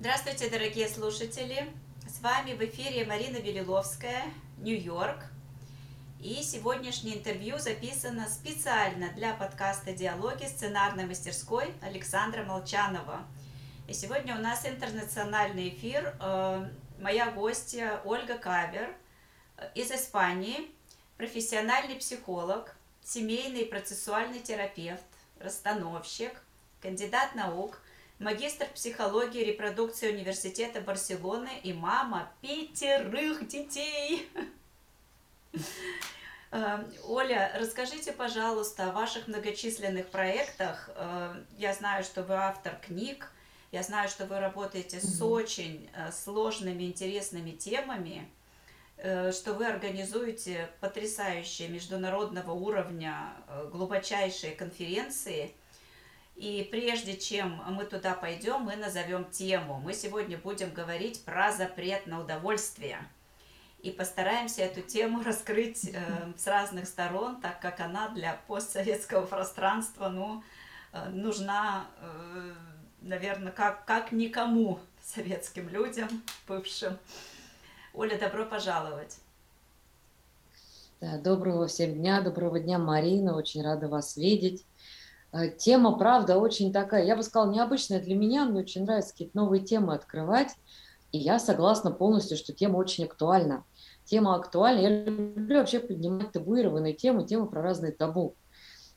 Здравствуйте, дорогие слушатели! С вами в эфире Марина Велиловская, Нью-Йорк. И сегодняшнее интервью записано специально для подкаста «Диалоги» сценарной мастерской Александра Молчанова. И сегодня у нас интернациональный эфир. Э, моя гостья Ольга Кавер э, из Испании, профессиональный психолог, семейный процессуальный терапевт, расстановщик, кандидат наук – магистр психологии и репродукции университета Барселоны и мама пятерых детей. Э, Оля, расскажите, пожалуйста, о ваших многочисленных проектах. Э, я знаю, что вы автор книг, я знаю, что вы работаете с очень э, сложными, интересными темами, что вы организуете потрясающие международного уровня глубочайшие конференции – и прежде чем мы туда пойдем, мы назовем тему. Мы сегодня будем говорить про запрет на удовольствие. И постараемся эту тему раскрыть э, с разных сторон, так как она для постсоветского пространства ну, э, нужна, э, наверное, как, как никому советским людям, бывшим. Оля, добро пожаловать. Да, доброго всем дня, доброго дня, Марина, очень рада вас видеть. Э, тема, правда, очень такая, я бы сказала, необычная для меня, мне очень нравится какие-то новые темы открывать, и я согласна полностью, что тема очень актуальна. Тема актуальна, я люблю вообще поднимать табуированные темы, темы про разные табу.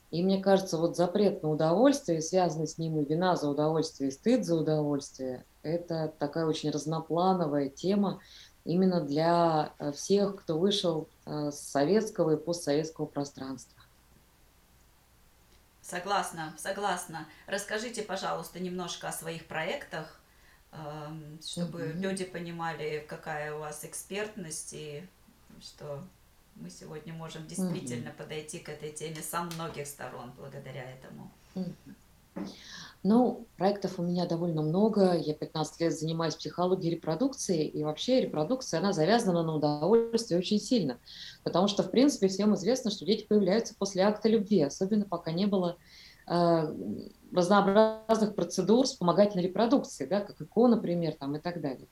И мне кажется, вот запрет на удовольствие, связанный с ним и вина за удовольствие, и стыд за удовольствие, это такая очень разноплановая тема именно для э, всех, кто вышел э, с советского и постсоветского пространства. Согласна, согласна. Расскажите, пожалуйста, немножко о своих проектах, эм, чтобы mm-hmm. люди понимали, какая у вас экспертность и что мы сегодня можем действительно mm-hmm. подойти к этой теме со многих сторон благодаря этому. Mm-hmm. Ну, проектов у меня довольно много. Я 15 лет занимаюсь психологией репродукции, и вообще репродукция, она завязана на удовольствие очень сильно. Потому что, в принципе, всем известно, что дети появляются после акта любви, особенно пока не было э, разнообразных процедур вспомогательной репродукции, да, как ЭКО, например, там, и так далее.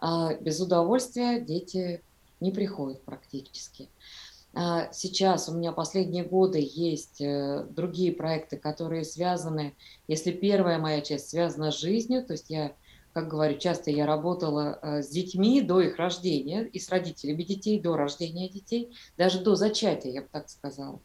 А без удовольствия дети не приходят практически. Сейчас у меня последние годы есть э, другие проекты, которые связаны, если первая моя часть связана с жизнью, то есть я, как говорю, часто я работала э, с детьми до их рождения и с родителями детей до рождения детей, даже до зачатия, я бы так сказала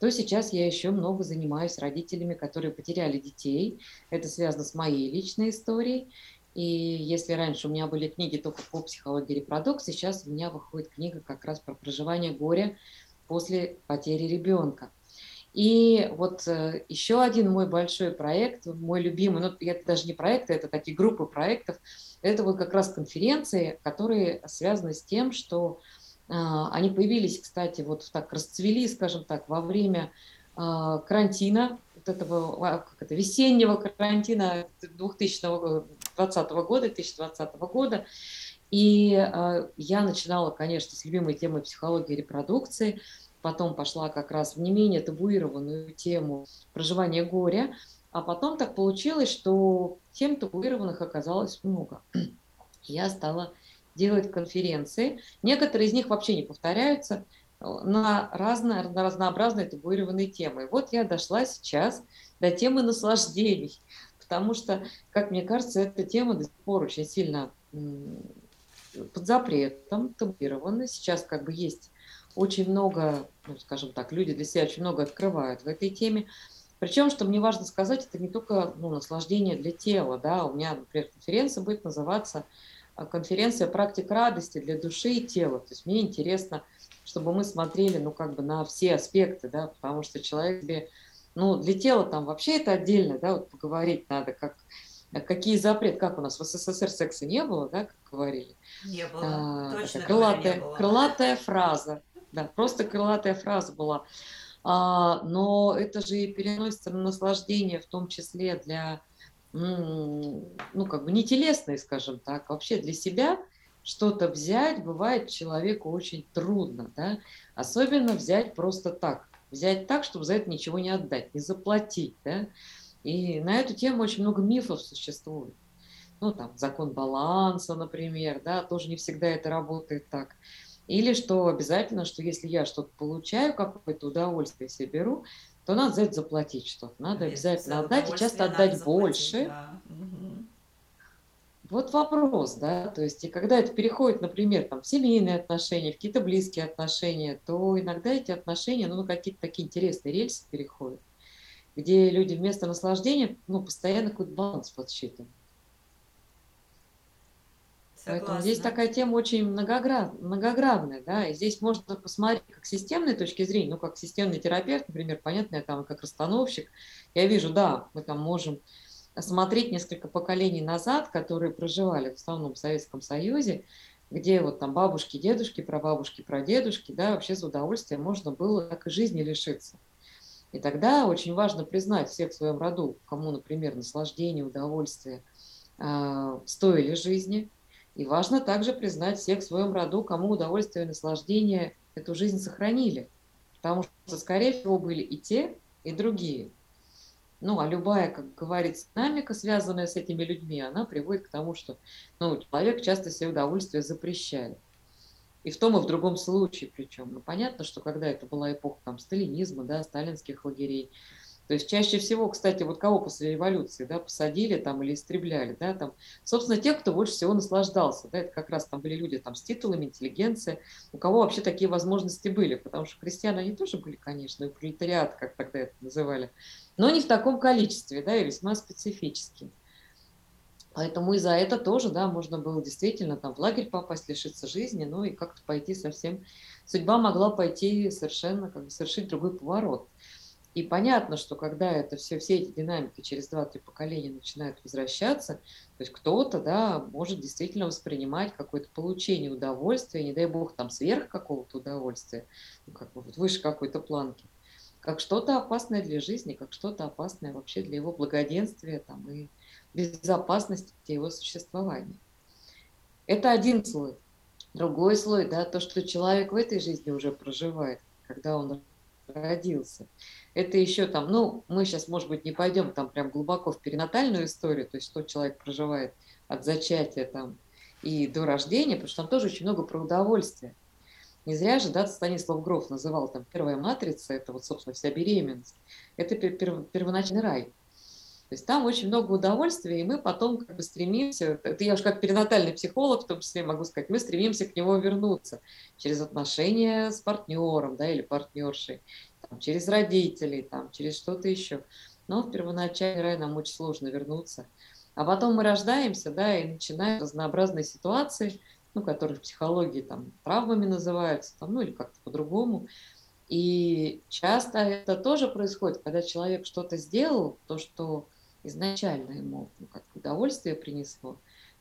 то сейчас я еще много занимаюсь родителями, которые потеряли детей. Это связано с моей личной историей. И если раньше у меня были книги только по психологии репродукции, сейчас у меня выходит книга как раз про проживание горя после потери ребенка. И вот э, еще один мой большой проект, мой любимый, ну это даже не проект, это такие группы проектов, это вот как раз конференции, которые связаны с тем, что э, они появились, кстати, вот так расцвели, скажем так, во время э, карантина, вот этого а, как это, весеннего карантина 2020 года, 2020 года. И э, я начинала, конечно, с любимой темы психологии репродукции, потом пошла как раз в не менее табуированную тему проживания горя, а потом так получилось, что тем табуированных оказалось много. Я стала делать конференции. Некоторые из них вообще не повторяются на, разные, разнообразные табуированные темы. Вот я дошла сейчас до темы наслаждений, потому что, как мне кажется, эта тема до сих пор очень сильно под запретом, табуирована. Сейчас как бы есть очень много, ну, скажем так, люди для себя очень много открывают в этой теме. Причем, что мне важно сказать, это не только ну, наслаждение для тела. Да? У меня, например, конференция будет называться а, конференция практик радости для души и тела. То есть мне интересно, чтобы мы смотрели ну, как бы на все аспекты, да, потому что человек себе, ну, для тела там вообще это отдельно, да, вот поговорить надо, как какие запреты, как у нас в СССР секса не было, да, как говорили? Не было, а, точно крылатая, не было. крылатая фраза, да, просто крылатая фраза была. А, но это же и переносится на наслаждение, в том числе для, ну, как бы не телесные, скажем так, вообще для себя что-то взять бывает человеку очень трудно, да, особенно взять просто так, взять так, чтобы за это ничего не отдать, не заплатить, да, и на эту тему очень много мифов существует. ну, там, закон баланса, например, да, тоже не всегда это работает так. Или что обязательно, что если я что-то получаю, какое-то удовольствие себе беру, то надо за это заплатить что-то. Надо обязательно отдать, и часто отдать заплатить, больше. Да. Угу. Вот вопрос, да, то есть и когда это переходит, например, там, в семейные отношения, в какие-то близкие отношения, то иногда эти отношения, ну, на какие-то такие интересные рельсы переходят, где люди вместо наслаждения, ну, постоянно какой-то баланс подсчитывают. Согласна. Поэтому здесь такая тема очень многоград, многогранная, да, и здесь можно посмотреть как с системной точки зрения, ну, как системный терапевт, например, понятно, я там как расстановщик, я вижу, да, мы там можем смотреть несколько поколений назад, которые проживали в основном в Советском Союзе, где вот там бабушки, дедушки, прабабушки, прадедушки, да, вообще за удовольствие можно было так и жизни лишиться. И тогда очень важно признать всех в своем роду, кому, например, наслаждение, удовольствие э, стоили жизни – и важно также признать всех в своем роду, кому удовольствие и наслаждение эту жизнь сохранили. Потому что, скорее всего, были и те, и другие. Ну, а любая, как говорится, динамика, связанная с этими людьми, она приводит к тому, что ну, человек часто себе удовольствие запрещает. И в том, и в другом случае причем. Ну, понятно, что когда это была эпоха там, сталинизма, да, сталинских лагерей, то есть чаще всего, кстати, вот кого после революции, да, посадили там или истребляли, да, там, собственно, тех, кто больше всего наслаждался, да, это как раз там были люди там с титулами, интеллигенция, у кого вообще такие возможности были, потому что крестьяне, они тоже были, конечно, и пролетариат, как тогда это называли, но не в таком количестве, да, и весьма специфически. Поэтому и за это тоже, да, можно было действительно там в лагерь попасть, лишиться жизни, ну и как-то пойти совсем... Судьба могла пойти совершенно, как бы совершить другой поворот. И понятно, что когда это все, все эти динамики через 2-3 поколения начинают возвращаться, то есть кто-то, да, может действительно воспринимать какое-то получение удовольствия, не дай бог там сверх какого-то удовольствия, ну, как бы вот выше какой-то планки, как что-то опасное для жизни, как что-то опасное вообще для его благоденствия там, и безопасности его существования. Это один слой. Другой слой, да, то, что человек в этой жизни уже проживает, когда он родился. Это еще там, ну, мы сейчас, может быть, не пойдем там прям глубоко в перинатальную историю, то есть что человек проживает от зачатия там и до рождения, потому что там тоже очень много про удовольствие. Не зря же, да, Станислав Гров называл там первая матрица, это вот, собственно, вся беременность. Это первоначальный рай. То есть там очень много удовольствия, и мы потом как бы стремимся, это я уж как перинатальный психолог в том числе могу сказать, мы стремимся к нему вернуться через отношения с партнером, да, или партнершей, там, через родителей, там, через что-то еще. Но в первоначальный рай нам очень сложно вернуться. А потом мы рождаемся, да, и начинаем разнообразные ситуации, ну, которые в психологии там травмами называются, там, ну, или как-то по-другому. И часто это тоже происходит, когда человек что-то сделал, то, что изначально ему ну, как удовольствие принесло,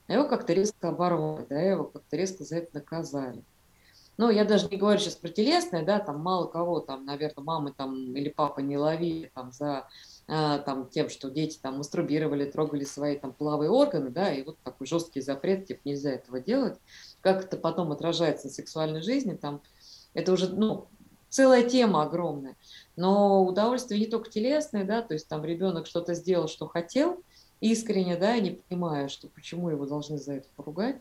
а его как-то резко оборвали, да, его как-то резко за это наказали. Ну, я даже не говорю сейчас про телесное, да, там мало кого, там, наверное, мамы там или папа не ловили там за а, там тем, что дети там мастурбировали, трогали свои там половые органы, да, и вот такой жесткий запрет, типа, нельзя этого делать. Как это потом отражается на сексуальной жизни, там, это уже, ну, целая тема огромная. Но удовольствие не только телесное, да, то есть там ребенок что-то сделал, что хотел, искренне, да, не понимая, что почему его должны за это поругать,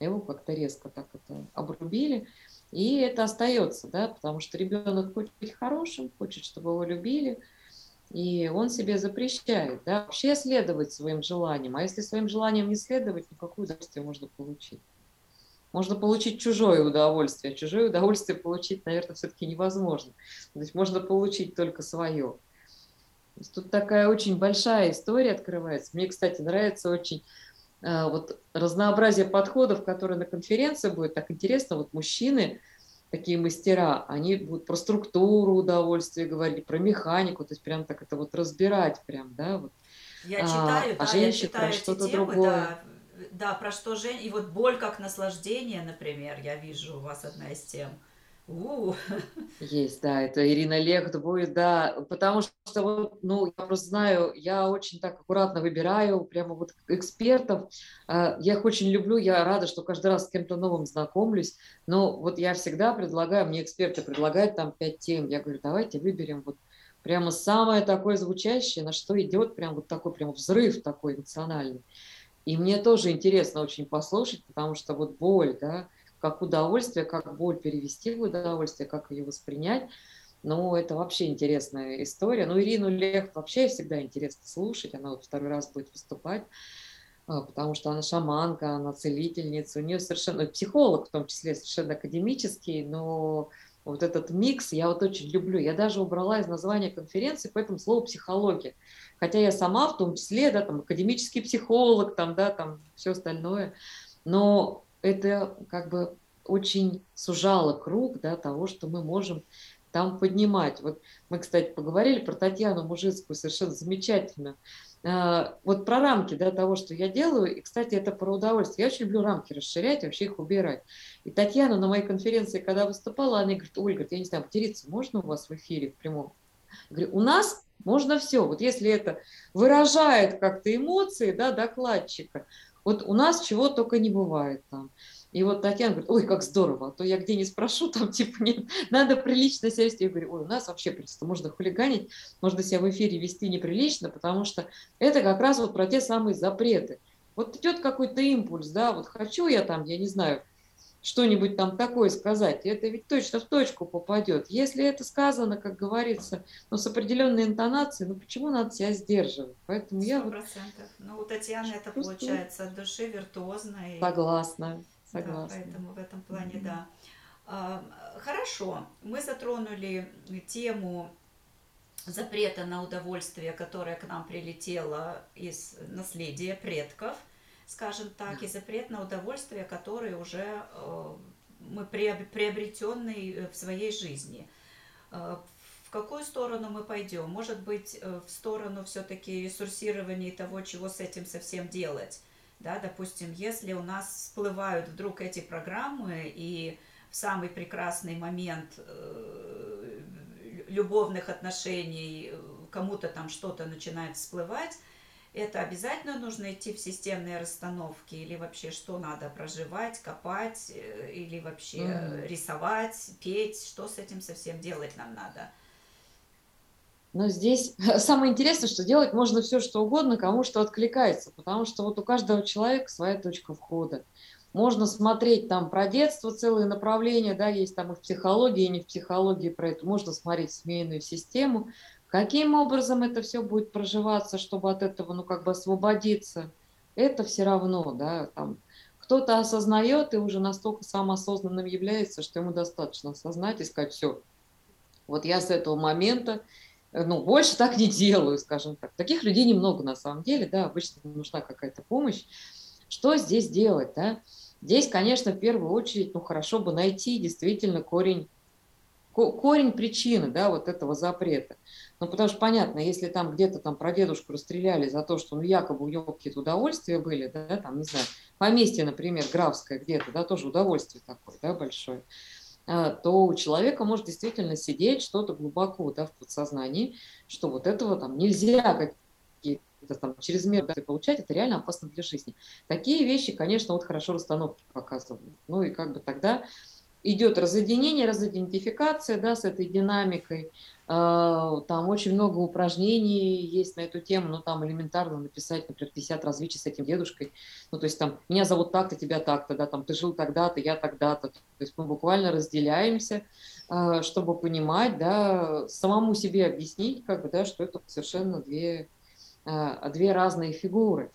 его как-то резко так это обрубили. И это остается, да, потому что ребенок хочет быть хорошим, хочет, чтобы его любили, и он себе запрещает, да, вообще следовать своим желаниям. А если своим желаниям не следовать, то удовольствие можно получить? Можно получить чужое удовольствие. Чужое удовольствие получить, наверное, все-таки невозможно. То есть можно получить только свое. Тут такая очень большая история открывается. Мне, кстати, нравится очень Э, вот разнообразие подходов, которые на конференции будет, так интересно, вот мужчины, такие мастера, они будут про структуру удовольствия говорить, про механику, то есть прям так это вот разбирать прям, да, вот. Я а, читаю, а, да, я читаю про что-то другое. Да, да, про что Жень, и вот боль как наслаждение, например, я вижу у вас одна из тем. У. Есть, да, это Ирина Лехт будет, да, потому что, вот, ну, я просто знаю, я очень так аккуратно выбираю прямо вот экспертов, а, я их очень люблю, я рада, что каждый раз с кем-то новым знакомлюсь, но вот я всегда предлагаю, мне эксперты предлагают там пять тем, я говорю, давайте выберем вот прямо самое такое звучащее, на что идет прям вот такой прям взрыв такой эмоциональный. И мне тоже интересно очень послушать, потому что вот боль, да, как удовольствие, как боль перевести в удовольствие, как ее воспринять. Ну, это вообще интересная история. Ну, Ирину Лех вообще всегда интересно слушать. Она вот второй раз будет выступать, а, потому что она шаманка, она целительница. У нее совершенно психолог, в том числе совершенно академический, но вот этот микс я вот очень люблю. Я даже убрала из названия конференции поэтому слово психология. Хотя я сама в том числе, да, там, академический психолог, там, да, там, все остальное. Но это как бы очень сужало круг, да, того, что мы можем там поднимать. Вот мы, кстати, поговорили про Татьяну Мужицкую, совершенно замечательно. А, вот про рамки да, того, что я делаю, и, кстати, это про удовольствие. Я очень люблю рамки расширять, вообще их убирать. И Татьяна на моей конференции, когда выступала, она говорит, Ольга, я не знаю, потериться можно у вас в эфире в прямом? Я говорю, у нас можно все. Вот если это выражает как-то эмоции да, докладчика, вот у нас чего только не бывает там. И вот Татьяна говорит, ой, как здорово, а то я где не спрошу, там типа нет, надо прилично себя вести. Я говорю, ой, у нас вообще просто можно хулиганить, можно себя в эфире вести неприлично, потому что это как раз вот про те самые запреты. Вот идет какой-то импульс, да, вот хочу я там, я не знаю, что-нибудь там такое сказать, это ведь точно в точку попадет. Если это сказано, как говорится, ну, с определенной интонацией, ну, почему надо себя сдерживать? Поэтому 100%. я вот... Ну, у Татьяны это получается от души виртуозно. И... Согласна. Согласна. Да, поэтому в этом плане, mm-hmm. да. А, хорошо, мы затронули тему запрета на удовольствие, которое к нам прилетело из наследия предков, скажем так, и запрет на удовольствие, который уже э, мы приобретенный в своей жизни. Э, в какую сторону мы пойдем? Может быть, э, в сторону все-таки ресурсирования того, чего с этим совсем делать? Да, допустим, если у нас всплывают вдруг эти программы и в самый прекрасный момент э, любовных отношений э, кому-то там что-то начинает всплывать, это обязательно нужно идти в системные расстановки или вообще что надо проживать, копать э, или вообще mm-hmm. рисовать, петь, что с этим совсем делать нам надо? Но здесь самое интересное, что делать можно все, что угодно, кому что откликается, потому что вот у каждого человека своя точка входа. Можно смотреть там про детство целые направления, да, есть там и в психологии, и не в психологии про это. Можно смотреть семейную систему. Каким образом это все будет проживаться, чтобы от этого, ну, как бы освободиться, это все равно, да, там, кто-то осознает и уже настолько самоосознанным является, что ему достаточно осознать и сказать, все, вот я с этого момента ну, больше так не делаю, скажем так. Таких людей немного на самом деле, да, обычно нужна какая-то помощь. Что здесь делать, да? Здесь, конечно, в первую очередь, ну, хорошо бы найти действительно корень, корень причины, да, вот этого запрета. Ну, потому что понятно, если там где-то там про дедушку расстреляли за то, что, ну, якобы у него какие-то удовольствия были, да, там, не знаю, поместье, например, графское где-то, да, тоже удовольствие такое, да, большое. А, то у человека может действительно сидеть что-то глубоко да, в подсознании, что вот этого там нельзя какие-то там чрезмерно получать, это реально опасно для жизни. Такие вещи, конечно, вот хорошо расстановки показывают. Ну и как бы тогда идет разъединение, разидентификация да, с этой динамикой. А, там очень много упражнений есть на эту тему, но там элементарно написать, например, 50 различий с этим дедушкой. Ну, то есть там, меня зовут так-то, тебя так-то, да, там, ты жил тогда-то, я тогда-то. То есть мы буквально разделяемся, а, чтобы понимать, да, самому себе объяснить, как бы, да, что это совершенно две, а, две разные фигуры.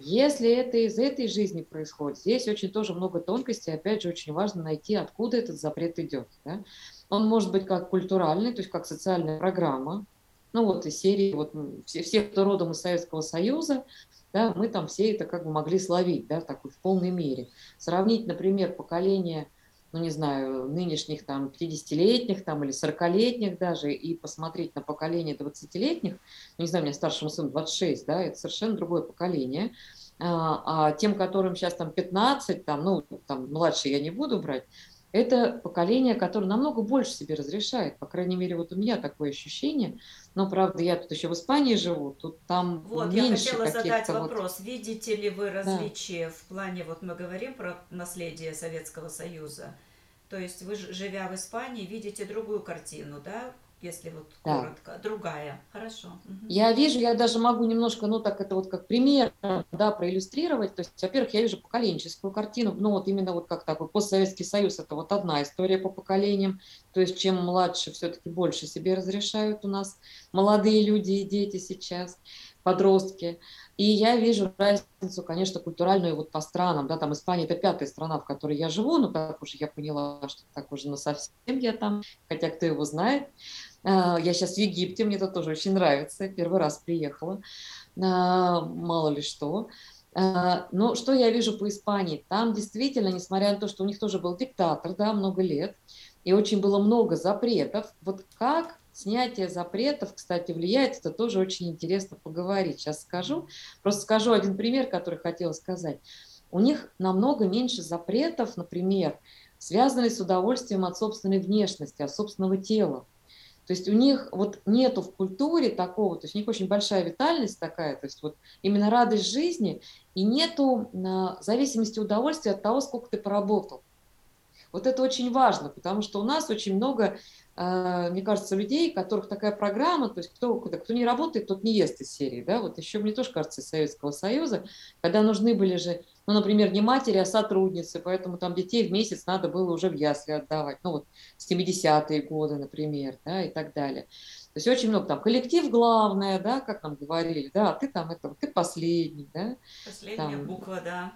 Если это из этой жизни происходит, здесь очень тоже много тонкостей, опять же, очень важно найти, откуда этот запрет идет. Да? Он может быть как культуральный, то есть как социальная программа, ну вот из серии, вот все, все кто родом из Советского Союза, да, мы там все это как бы могли словить, да, такой в полной мере. Сравнить, например, поколение ну, не знаю, нынешних там 50-летних там или 40-летних даже, и посмотреть на поколение 20-летних, ну, не знаю, у меня старшему сыну 26, да, это совершенно другое поколение, а, а тем, которым сейчас там 15, там, ну, там, младше я не буду брать, это поколение, которое намного больше себе разрешает. По крайней мере, вот у меня такое ощущение. Но, правда, я тут еще в Испании живу, тут там Вот, меньше я хотела задать вопрос. Вот... Видите ли вы различия да. в плане, вот мы говорим про наследие Советского Союза, то есть вы, живя в Испании, видите другую картину, да? Если вот да. коротко. Другая. Хорошо. Угу. Я вижу, я даже могу немножко, ну так это вот как пример, да, проиллюстрировать. То есть, во-первых, я вижу поколенческую картину. Ну вот именно вот как такой постсоветский союз, это вот одна история по поколениям. То есть, чем младше, все-таки больше себе разрешают у нас молодые люди и дети сейчас подростки. И я вижу разницу, конечно, культуральную вот по странам, да, там Испания это пятая страна, в которой я живу, ну так уж я поняла, что так уже на совсем я там, хотя кто его знает. А, я сейчас в Египте, мне это тоже очень нравится, первый раз приехала, а, мало ли что. А, но что я вижу по Испании? Там действительно, несмотря на то, что у них тоже был диктатор, да, много лет, и очень было много запретов, вот как Снятие запретов, кстати, влияет, это тоже очень интересно поговорить. Сейчас скажу. Просто скажу один пример, который хотела сказать. У них намного меньше запретов, например, связанных с удовольствием от собственной внешности, от собственного тела. То есть у них вот нету в культуре такого, то есть у них очень большая витальность такая, то есть вот именно радость жизни, и нету а, зависимости удовольствия от того, сколько ты поработал. Вот это очень важно, потому что у нас очень много мне кажется, людей, у которых такая программа, то есть кто, кто не работает, тот не ест из серии, да, вот еще мне тоже кажется из Советского Союза, когда нужны были же, ну, например, не матери, а сотрудницы, поэтому там детей в месяц надо было уже в ясли отдавать, ну, вот 70-е годы, например, да, и так далее. То есть очень много там коллектив главное, да, как нам говорили, да, а ты там это, ты последний, да. Последняя там, буква, да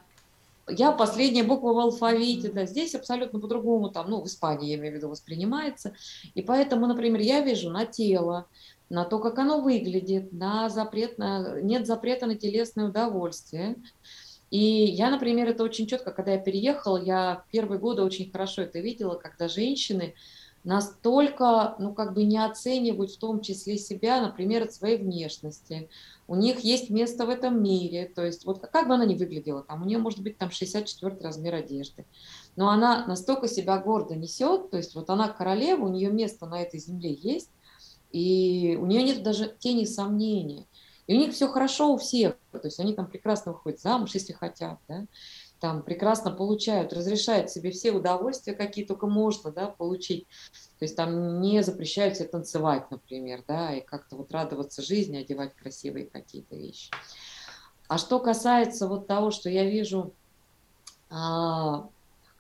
я последняя буква в алфавите, да, здесь абсолютно по-другому, там, ну, в Испании, я имею в виду, воспринимается. И поэтому, например, я вижу на тело, на то, как оно выглядит, на запрет, на, нет запрета на телесное удовольствие. И я, например, это очень четко, когда я переехала, я первые годы очень хорошо это видела, когда женщины настолько, ну, как бы не оценивают в том числе себя, например, от своей внешности, у них есть место в этом мире, то есть вот как бы она ни выглядела, там у нее может быть там 64 размер одежды, но она настолько себя гордо несет, то есть вот она королева, у нее место на этой земле есть, и у нее нет даже тени сомнения. И у них все хорошо у всех, то есть они там прекрасно выходят замуж, если хотят, да, там прекрасно получают, разрешают себе все удовольствия, какие только можно, да, получить. То есть там не запрещают себе танцевать, например, да, и как-то вот радоваться жизни, одевать красивые какие-то вещи. А что касается вот того, что я вижу, а,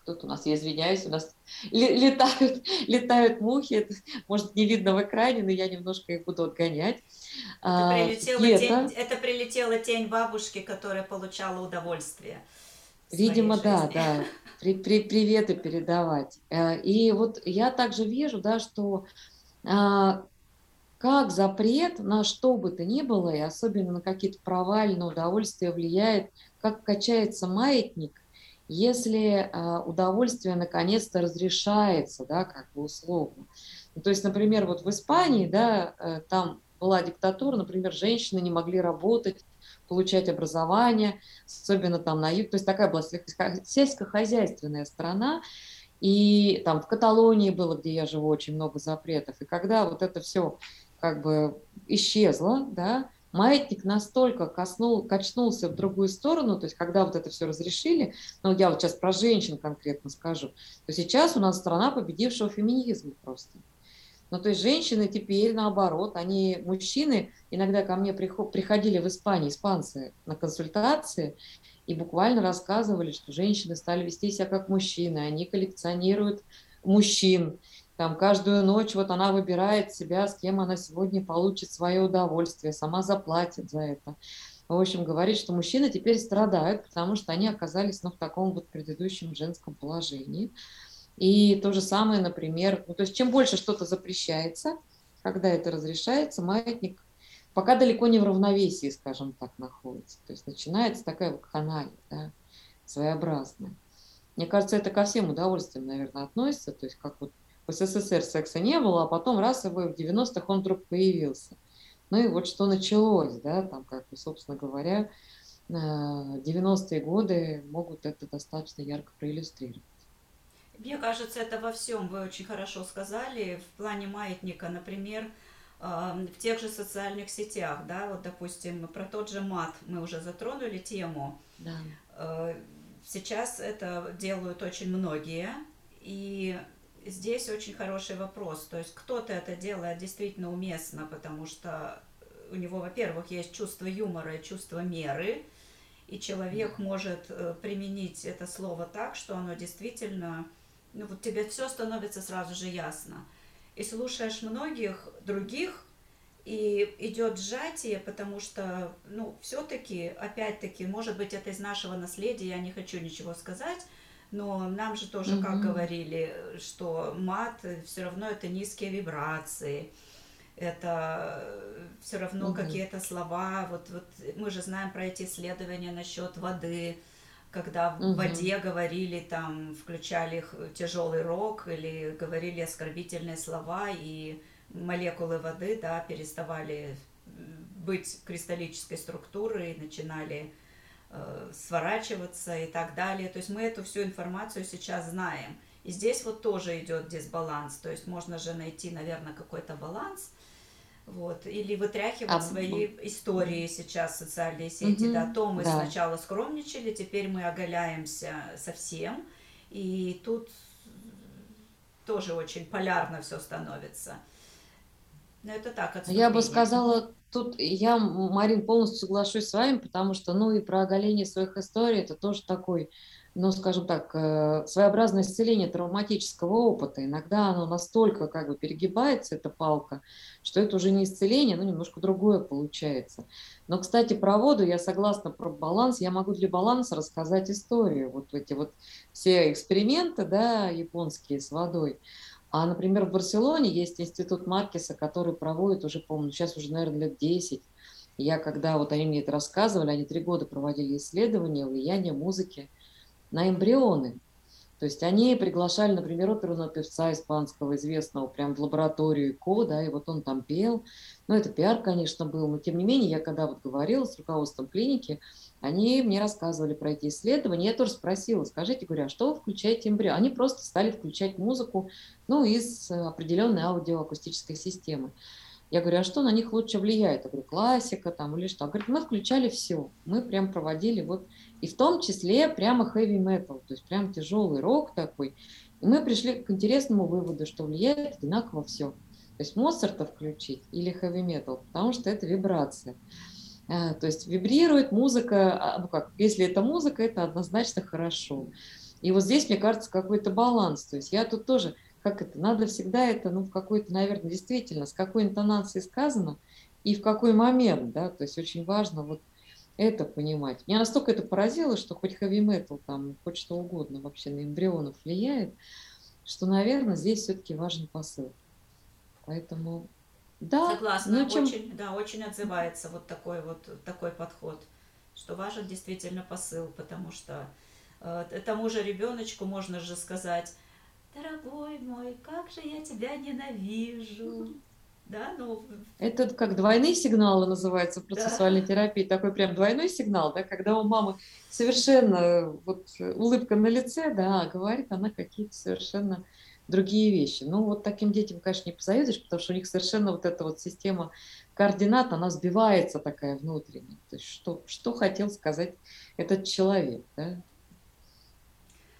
кто-то у нас, я извиняюсь, у нас летают, летают мухи, это, может, не видно в экране, но я немножко их буду отгонять. Это а, прилетела, тень, это прилетела тень бабушки, которая получала удовольствие. Видимо, да, да. При, при, приветы передавать. Э, и вот я также вижу, да, что а, как запрет на что бы то ни было, и особенно на какие-то провальные удовольствия влияет, как качается маятник, если а, удовольствие наконец-то разрешается, да, как бы условно. Ну, то есть, например, вот в Испании, да, э, там была диктатура, например, женщины не могли работать, получать образование, особенно там на юг. То есть такая была сельскохозяйственная страна. И там в Каталонии было, где я живу, очень много запретов. И когда вот это все как бы исчезло, да, маятник настолько коснул, качнулся в другую сторону, то есть когда вот это все разрешили, ну я вот сейчас про женщин конкретно скажу, то сейчас у нас страна победившего феминизма просто. Ну, то есть женщины теперь наоборот, они, мужчины, иногда ко мне приходили в Испании, испанцы, на консультации, и буквально рассказывали, что женщины стали вести себя как мужчины, они коллекционируют мужчин, там каждую ночь вот она выбирает себя, с кем она сегодня получит свое удовольствие, сама заплатит за это. В общем, говорит, что мужчины теперь страдают, потому что они оказались ну, в таком вот предыдущем женском положении. И то же самое, например, ну, то есть чем больше что-то запрещается, когда это разрешается, маятник пока далеко не в равновесии, скажем так, находится. То есть начинается такая вакханалия, да, своеобразная. Мне кажется, это ко всем удовольствиям, наверное, относится. То есть как вот в СССР секса не было, а потом раз его в 90-х он вдруг появился. Ну и вот что началось, да, там, как бы, собственно говоря, 90-е э, годы могут это достаточно ярко проиллюстрировать. Мне кажется, это во всем вы очень хорошо сказали. В плане маятника, например, в тех же социальных сетях, да, вот, допустим, про тот же мат мы уже затронули тему. Да. Э, сейчас это делают очень многие, и здесь очень хороший вопрос. То есть кто-то это делает действительно уместно, потому что у него, во-первых, есть чувство юмора и чувство меры, и человек может э, применить это слово так, что оно действительно, ну вот тебе все становится сразу же ясно. И слушаешь многих других, и идет сжатие, потому что, ну, все-таки, опять-таки, может быть, это из нашего наследия, я не хочу ничего сказать, но нам же тоже, mm-hmm. как говорили, что мат все равно это низкие вибрации, это все равно mm-hmm. какие-то слова. Вот, вот мы же знаем про эти исследования насчет воды, когда в mm-hmm. воде говорили там, включали тяжелый рок или говорили оскорбительные слова и молекулы воды, да, переставали быть кристаллической структурой, начинали э, сворачиваться и так далее. То есть мы эту всю информацию сейчас знаем. И здесь вот тоже идет дисбаланс. То есть можно же найти, наверное, какой-то баланс. Вот, или вытряхивать а, свои истории сейчас в социальные сети. Угу, да, то мы да. сначала скромничали, теперь мы оголяемся совсем. И тут тоже очень полярно все становится. Но это так, отступление. Я бы сказала, тут я, Марин, полностью соглашусь с вами, потому что, ну, и про оголение своих историй, это тоже такой, ну, скажем так, э, своеобразное исцеление травматического опыта. Иногда оно настолько как бы перегибается, эта палка, что это уже не исцеление, но немножко другое получается. Но, кстати, про воду я согласна про баланс. Я могу для баланса рассказать историю. Вот эти вот все эксперименты, да, японские с водой. А, например, в Барселоне есть институт Маркеса, который проводит уже, по-моему, сейчас уже, наверное, лет 10. Я, когда вот они мне это рассказывали, они три года проводили исследования влияния музыки на эмбрионы. То есть они приглашали, например, оперного певца испанского, известного, прям в лабораторию ИКО, да, и вот он там пел. Ну, это пиар, конечно, был, но тем не менее, я когда вот говорила с руководством клиники, они мне рассказывали про эти исследования. Я тоже спросила, скажите, говорю, а что вы включаете эмбрион? Они просто стали включать музыку, ну, из определенной аудиоакустической системы. Я говорю, а что на них лучше влияет? Я говорю, классика там или что? Говорит, мы включали все. Мы прям проводили вот, и в том числе прямо heavy metal, то есть прям тяжелый рок такой. И мы пришли к интересному выводу, что влияет одинаково все. То есть Моцарта включить или heavy metal, потому что это вибрация. А, то есть вибрирует музыка, а, ну как, если это музыка, это однозначно хорошо. И вот здесь, мне кажется, какой-то баланс. То есть я тут тоже, как это, надо всегда это, ну, в какой-то, наверное, действительно, с какой интонацией сказано и в какой момент, да, то есть очень важно вот это понимать. Меня настолько это поразило, что хоть metal, там, хоть что угодно вообще на эмбрионов влияет, что, наверное, здесь все-таки важен посыл. Поэтому да, Согласна, ну, чем... очень, да, очень отзывается вот такой вот такой подход, что важен действительно посыл, потому что э, тому же ребеночку можно же сказать, дорогой мой, как же я тебя ненавижу. Да, ну... Это как двойные сигналы называется в процессуальной да. терапии, такой прям двойной сигнал, да, когда у мамы совершенно вот улыбка на лице, да, а говорит она какие-то совершенно другие вещи. Ну, вот таким детям, конечно, не позавидуешь, потому что у них совершенно вот эта вот система координат, она сбивается такая внутренняя. То есть что, что хотел сказать этот человек, да?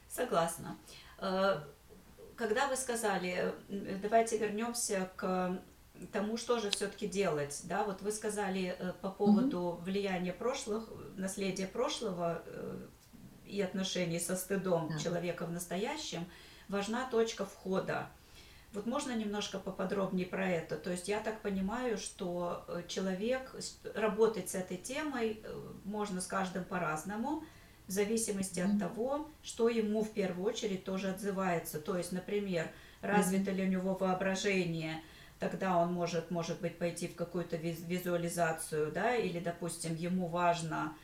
Согласна. Э, когда вы сказали, давайте вернемся к тому, что же все-таки делать, да, вот вы сказали э, по поводу mm-hmm. влияния прошлых, наследия прошлого э, и отношений со стыдом да. человека в настоящем – важна точка входа. Вот можно немножко поподробнее про это? То есть я так понимаю, что э, человек, работать с этой темой э, можно с каждым по-разному, в зависимости mm-hmm. от того, что ему в первую очередь тоже отзывается. То есть, например, развито mm-hmm. ли у него воображение, тогда он может, может быть, пойти в какую-то визуализацию, да, или, допустим, ему важно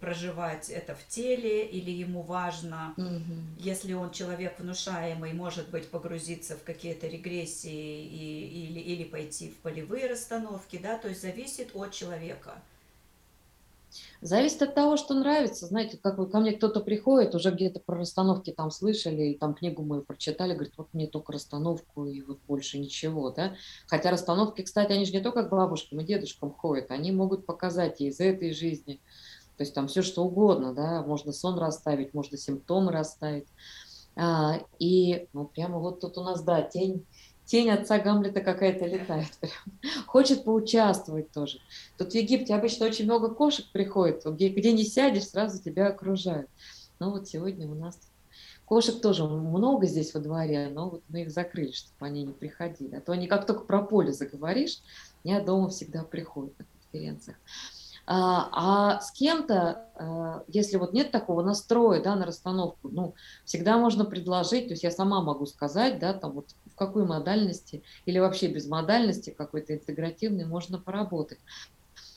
проживать это в теле, или ему важно, угу. если он человек внушаемый, может быть, погрузиться в какие-то регрессии и, или, или пойти в полевые расстановки, да, то есть зависит от человека. Зависит от того, что нравится. Знаете, как вы, ко мне кто-то приходит, уже где-то про расстановки там слышали, и там книгу мы прочитали, говорит, вот мне только расстановку и вот больше ничего, да. Хотя расстановки, кстати, они же не только к бабушкам и дедушкам ходят, они могут показать и из этой жизни, то есть там все что угодно, да, можно сон расставить, можно симптомы расставить. А, и ну, прямо вот тут у нас, да, тень, тень отца Гамлета какая-то летает. Прям. Хочет поучаствовать тоже. Тут в Египте обычно очень много кошек приходит, где, где не сядешь, сразу тебя окружают. Но вот сегодня у нас кошек тоже много здесь во дворе, но вот мы их закрыли, чтобы они не приходили. А то они как только про поле заговоришь, я дома всегда приходят на конференциях. А, а с кем-то, а, если вот нет такого настроя да, на расстановку, ну, всегда можно предложить, то есть я сама могу сказать, да, там вот в какой модальности или вообще без модальности какой-то интегративной можно поработать.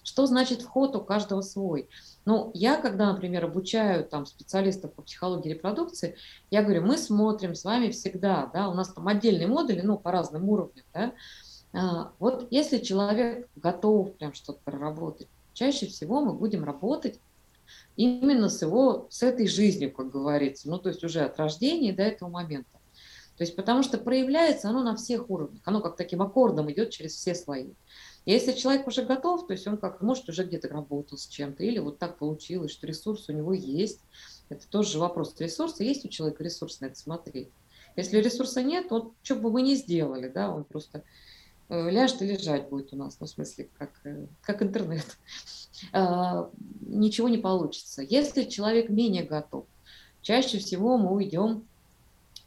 Что значит вход у каждого свой? Ну, я, когда, например, обучаю там специалистов по психологии репродукции, я говорю, мы смотрим с вами всегда, да, у нас там отдельные модули, ну, по разным уровням, да, а, вот если человек готов прям что-то проработать, чаще всего мы будем работать именно с его, с этой жизнью, как говорится, ну, то есть уже от рождения до этого момента. То есть потому что проявляется оно на всех уровнях, оно как таким аккордом идет через все слои. И если человек уже готов, то есть он как может уже где-то работал с чем-то, или вот так получилось, что ресурс у него есть, это тоже вопрос ресурса, есть у человека ресурс на это смотреть. Если ресурса нет, вот что бы мы ни сделали, да, он просто ляжет и лежать будет у нас, ну, в смысле, как, э, как интернет. А, ничего не получится. Если человек менее готов, чаще всего мы уйдем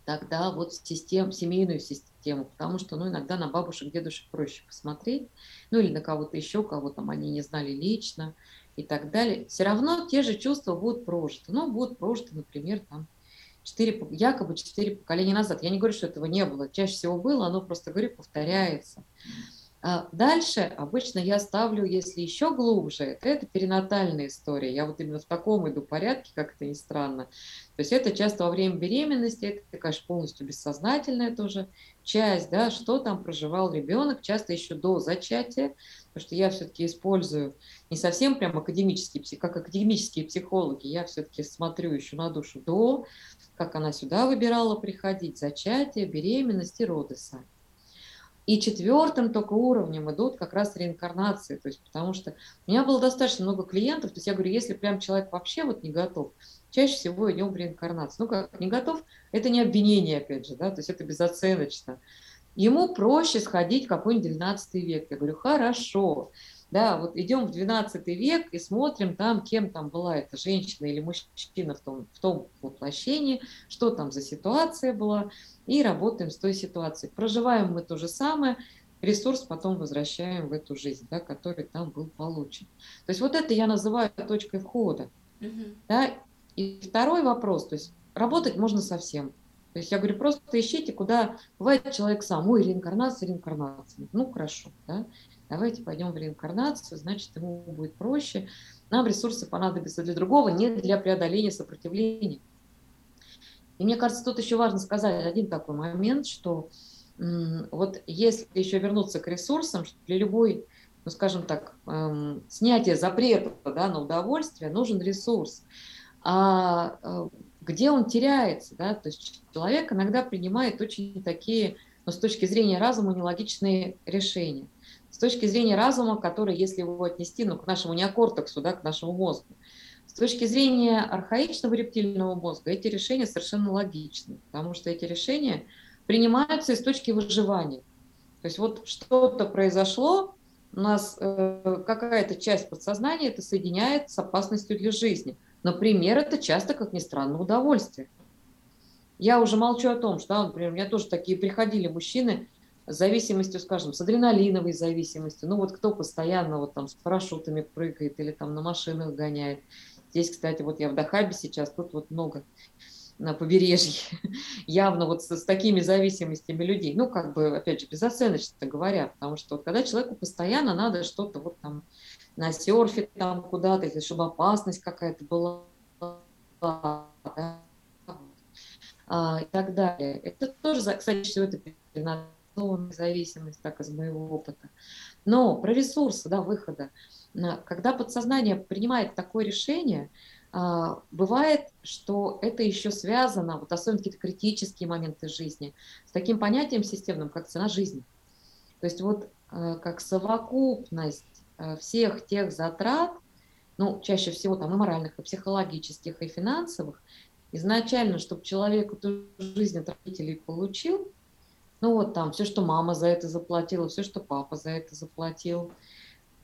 тогда вот в систем, семейную систему, потому что ну, иногда на бабушек, дедушек проще посмотреть, ну или на кого-то еще, кого там они не знали лично и так далее. Все равно те же чувства будут прожиты. Ну, будут прожиты, например, там 4, якобы четыре поколения назад. Я не говорю, что этого не было. Чаще всего было, оно просто, говорю, повторяется. А дальше обычно я ставлю, если еще глубже, это, это перинатальная история. Я вот именно в таком иду порядке, как это ни странно. То есть это часто во время беременности, это, конечно, полностью бессознательная тоже часть, да, что там проживал ребенок, часто еще до зачатия, потому что я все-таки использую не совсем прям академические, как академические психологи, я все-таки смотрю еще на душу до, как она сюда выбирала приходить, зачатие, беременность и роды сами. И четвертым только уровнем идут как раз реинкарнации, то есть потому что у меня было достаточно много клиентов, то есть я говорю, если прям человек вообще вот не готов, чаще всего идем в реинкарнацию. Ну как, не готов, это не обвинение, опять же, да, то есть это безоценочно. Ему проще сходить в какой-нибудь 12 век. Я говорю, хорошо, да, вот идем в 12 век и смотрим там, кем там была эта женщина или мужчина в том, в том воплощении, что там за ситуация была, и работаем с той ситуацией. Проживаем мы то же самое, ресурс потом возвращаем в эту жизнь, да, который там был получен. То есть вот это я называю точкой входа. Uh-huh. Да? И второй вопрос, то есть работать можно совсем. То есть я говорю, просто ищите, куда бывает человек сам. Ой, реинкарнация, реинкарнация. Ну, хорошо, да. Давайте пойдем в реинкарнацию, значит, ему будет проще. Нам ресурсы понадобятся для другого, не для преодоления сопротивления. И мне кажется, тут еще важно сказать один такой момент, что вот если еще вернуться к ресурсам, что для любой, ну скажем так, эм, снятия запрета да, на удовольствие нужен ресурс. А э, где он теряется, да, то есть человек иногда принимает очень такие, но с точки зрения разума, нелогичные решения. С точки зрения разума, который, если его отнести ну, к нашему неокортексу, да, к нашему мозгу, с точки зрения архаичного рептильного мозга эти решения совершенно логичны, потому что эти решения принимаются из точки выживания. То есть вот что-то произошло, у нас э, какая-то часть подсознания это соединяет с опасностью для жизни – Например, это часто, как ни странно, удовольствие. Я уже молчу о том, что, например, у меня тоже такие приходили мужчины с зависимостью, скажем, с адреналиновой зависимостью. Ну вот кто постоянно вот там с парашютами прыгает или там на машинах гоняет. Здесь, кстати, вот я в Дахабе сейчас, тут вот много на побережье, явно вот с, с такими зависимостями людей. Ну, как бы, опять же, безоценочно говоря, потому что вот когда человеку постоянно надо что-то вот там на серфе там куда-то, чтобы опасность какая-то была, да, а, и так далее. Это тоже, кстати, все это зависимость, так из моего опыта. Но про ресурсы, да, выхода. Когда подсознание принимает такое решение, а, бывает, что это еще связано, вот особенно какие-то критические моменты жизни, с таким понятием системным, как цена жизни. То есть вот э, как совокупность Э, всех тех затрат, ну, чаще всего там и моральных, и психологических, и финансовых, изначально, чтобы человек эту жизнь от родителей получил, ну вот там все, что мама за это заплатила, все, что папа за это заплатил,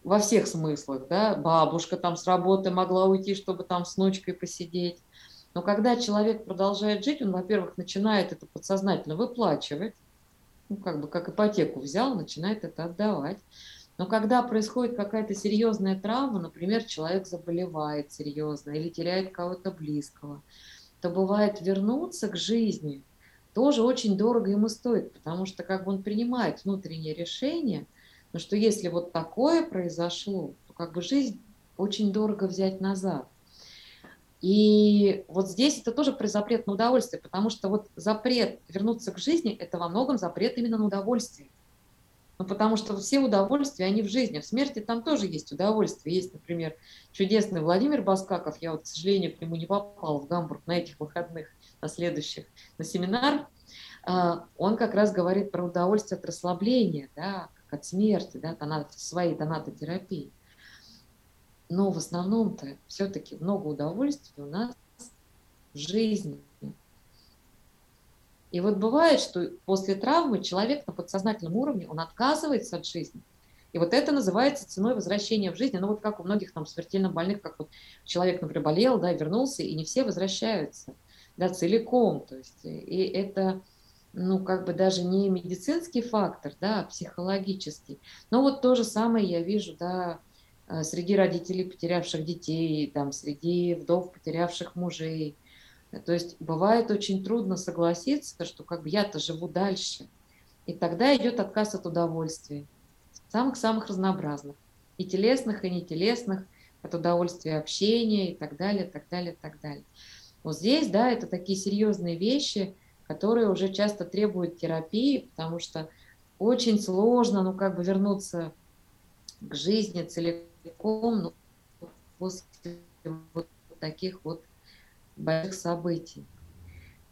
во всех смыслах, да, бабушка там с работы могла уйти, чтобы там с внучкой посидеть. Но когда человек продолжает жить, он, во-первых, начинает это подсознательно выплачивать, ну, как бы как ипотеку взял, начинает это отдавать. Но когда происходит какая-то серьезная травма, например, человек заболевает серьезно или теряет кого-то близкого, то бывает вернуться к жизни тоже очень дорого ему стоит, потому что как бы он принимает внутреннее решение, но что если вот такое произошло, то как бы жизнь очень дорого взять назад. И вот здесь это тоже про запрет на удовольствие, потому что вот запрет вернуться к жизни – это во многом запрет именно на удовольствие. Ну, потому что все удовольствия, они в жизни. В смерти там тоже есть удовольствие. Есть, например, чудесный Владимир Баскаков. Я вот, к сожалению, к нему не попала в Гамбург на этих выходных, на следующих, на семинар. А, он как раз говорит про удовольствие от расслабления, да, как от смерти, да, тонат, своей тонатотерапии. Но в основном-то все-таки много удовольствия у нас в жизни. И вот бывает, что после травмы человек на подсознательном уровне, он отказывается от жизни. И вот это называется ценой возвращения в жизнь. Ну вот как у многих там смертельно больных, как вот человек, например, болел, да, вернулся, и не все возвращаются, да, целиком. То есть, и это, ну, как бы даже не медицинский фактор, да, а психологический. Но вот то же самое я вижу, да, Э, среди родителей, потерявших детей, там, среди вдов, потерявших мужей. То есть бывает очень трудно согласиться, что как бы я-то живу дальше. И тогда идет отказ от удовольствия, самых-самых разнообразных, и телесных, и нетелесных, от удовольствия общения и так далее, так далее, так далее. Вот здесь, да, это такие серьезные вещи, которые уже часто требуют терапии, потому что очень сложно, ну, как бы вернуться к жизни целиком ну, после вот таких вот больших событий.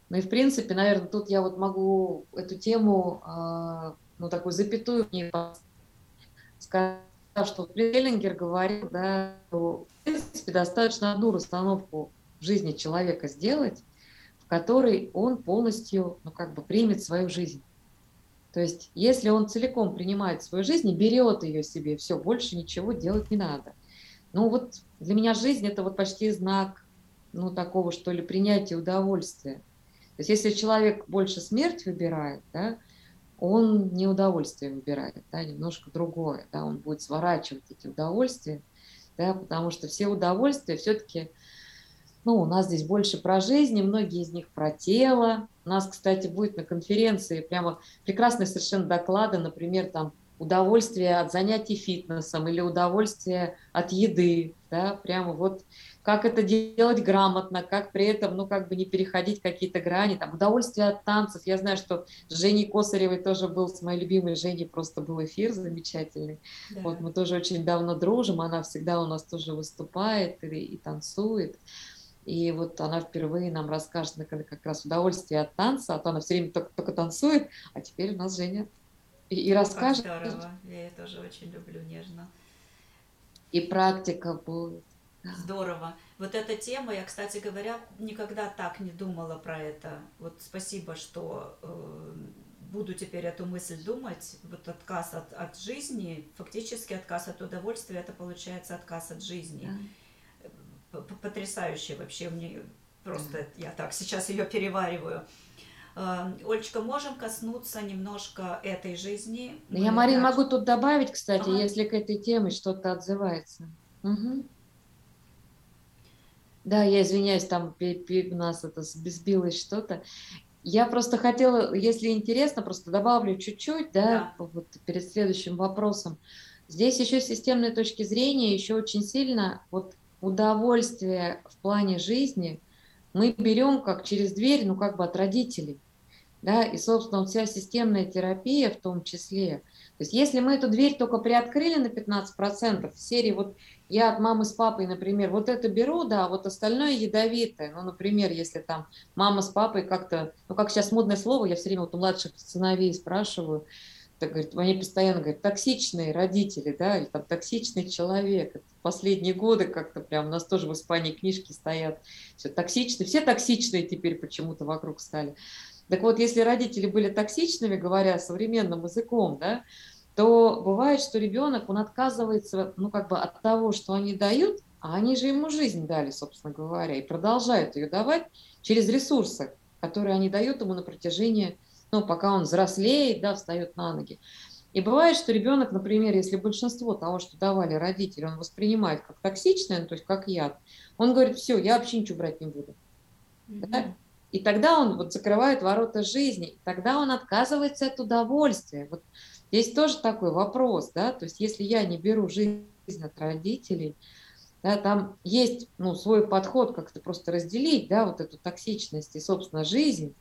Ну и в принципе, наверное, тут я вот могу эту тему, э, ну такую запятую не сказать, что Преллингер говорил, да, что в принципе достаточно одну расстановку в жизни человека сделать, в которой он полностью, ну как бы примет свою жизнь. То есть, если он целиком принимает свою жизнь и берет ее себе, все, больше ничего делать не надо. Ну вот для меня жизнь это вот почти знак, ну такого что ли принятия удовольствия. То есть, если человек больше смерть выбирает, да, он не удовольствие выбирает, да, немножко другое, да, он будет сворачивать эти удовольствия, да, потому что все удовольствия все-таки ну, у нас здесь больше про жизнь, многие из них про тело. У нас, кстати, будет на конференции прямо прекрасные совершенно доклады, например, там удовольствие от занятий фитнесом или удовольствие от еды, да, прямо вот как это делать грамотно, как при этом, ну, как бы не переходить какие-то грани, там, удовольствие от танцев. Я знаю, что с Женей Косаревой тоже был, с моей любимой Женей просто был эфир замечательный. Да. Вот мы тоже очень давно дружим, она всегда у нас тоже выступает и, и танцует. И вот она впервые нам расскажет как раз удовольствие от танца, а то она все время только, только танцует, а теперь у нас Женя и, и расскажет. Как здорово, я ее тоже очень люблю нежно. И практика будет. Здорово. Вот эта тема, я, кстати говоря, никогда так не думала про это. Вот спасибо, что э, буду теперь эту мысль думать. Вот отказ от, от жизни, фактически отказ от удовольствия, это получается отказ от жизни. Да потрясающая вообще мне просто я так сейчас ее перевариваю. Э, Олечка, можем коснуться немножко этой жизни? Мы я, Марин, могу тут добавить, кстати, ага. если к этой теме что-то отзывается. Угу. Да, я извиняюсь, там у нас это сбилось что-то. Я просто хотела, если интересно, просто добавлю чуть-чуть, да, да, вот перед следующим вопросом. Здесь еще с системной точки зрения еще очень сильно вот удовольствие в плане жизни мы берем как через дверь, ну как бы от родителей. Да, и, собственно, вся системная терапия в том числе. То есть если мы эту дверь только приоткрыли на 15%, в серии вот я от мамы с папой, например, вот это беру, да, вот остальное ядовитое. Ну, например, если там мама с папой как-то, ну, как сейчас модное слово, я все время вот у младших сыновей спрашиваю, так, говорит, они постоянно говорят, токсичные родители, да, или там токсичный человек. Это последние годы как-то прям у нас тоже в Испании книжки стоят. Все токсичные, все токсичные теперь почему-то вокруг стали. Так вот, если родители были токсичными, говоря современным языком, да, то бывает, что ребенок, он отказывается, ну, как бы от того, что они дают, а они же ему жизнь дали, собственно говоря, и продолжают ее давать через ресурсы, которые они дают ему на протяжении, ну, пока он взрослеет, да, встает на ноги. И бывает, что ребенок, например, если большинство того, что давали родители, он воспринимает как токсичное, ну, то есть как яд, он говорит, все, я вообще ничего брать не буду. Mm-hmm. Да? И тогда он вот закрывает ворота жизни, и тогда он отказывается от удовольствия. Вот здесь тоже такой вопрос, да, то есть если я не беру жизнь от родителей, да, там есть ну, свой подход, как то просто разделить, да, вот эту токсичность и, собственно, жизнь,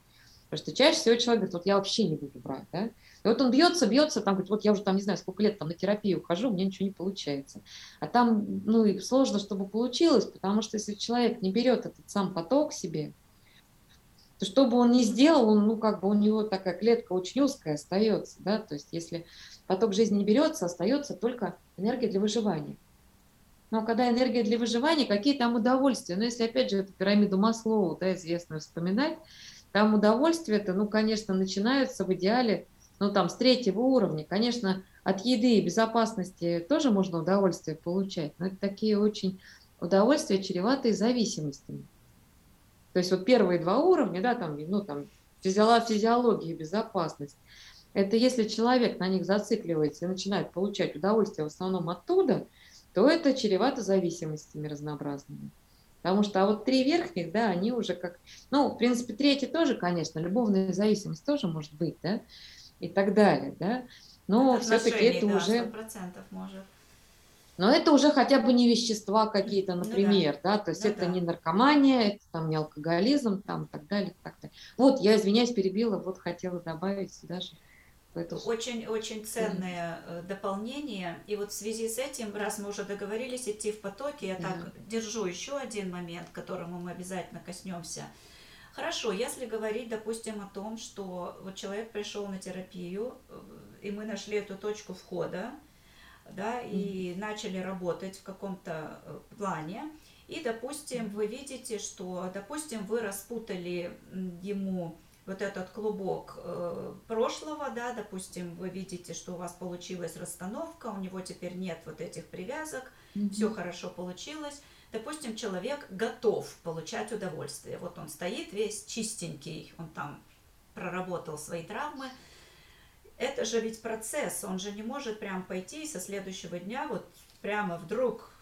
потому что чаще всего человек говорит, вот я вообще не буду брать, да, и вот он бьется, бьется, там говорит, вот я уже там не знаю, сколько лет там на терапию хожу, у меня ничего не получается. А там, ну, и сложно, чтобы получилось, потому что если человек не берет этот сам поток себе, то что бы он ни сделал, он, ну, как бы у него такая клетка очень узкая остается, да, то есть если поток жизни не берется, остается только энергия для выживания. Но когда энергия для выживания, какие там удовольствия? Но если, опять же, эту пирамиду Маслоу, да, известную вспоминать, там удовольствия это, ну, конечно, начинаются в идеале, ну, там, с третьего уровня. Конечно, от еды и безопасности тоже можно удовольствие получать, но это такие очень удовольствия, чреватые зависимостями. То есть вот первые два уровня, да, там, ну, там, физиология и безопасность, это если человек на них зацикливается и начинает получать удовольствие в основном оттуда, то это чревато зависимостями разнообразными. Потому что, а вот три верхних, да, они уже как, ну, в принципе, третий тоже, конечно, любовная зависимость тоже может быть, да, и так далее, да, но все-таки это да, уже... может. Но это уже хотя бы не вещества какие-то, например, ну, да. да, то есть ну, это да. не наркомания, это там не алкоголизм, там и так далее, так далее. Вот, я извиняюсь, перебила, вот хотела добавить сюда же. Очень-очень ценное mm. дополнение. И вот в связи с этим, раз мы уже договорились идти в потоке, я mm. так держу еще один момент, к которому мы обязательно коснемся. Хорошо, если говорить, допустим, о том, что вот человек пришел на терапию, э, и мы нашли эту точку входа, да, и mm. начали работать в каком-то э, плане. И, допустим, вы видите, что, допустим, вы распутали ему вот этот клубок э, прошлого, да, допустим, вы видите, что у вас получилась расстановка, у него теперь нет вот этих привязок, mm-hmm. все хорошо получилось. Допустим, человек готов получать удовольствие. Вот он стоит весь чистенький, он там проработал свои травмы, это же ведь процесс, он же не может прям пойти со следующего дня вот прямо вдруг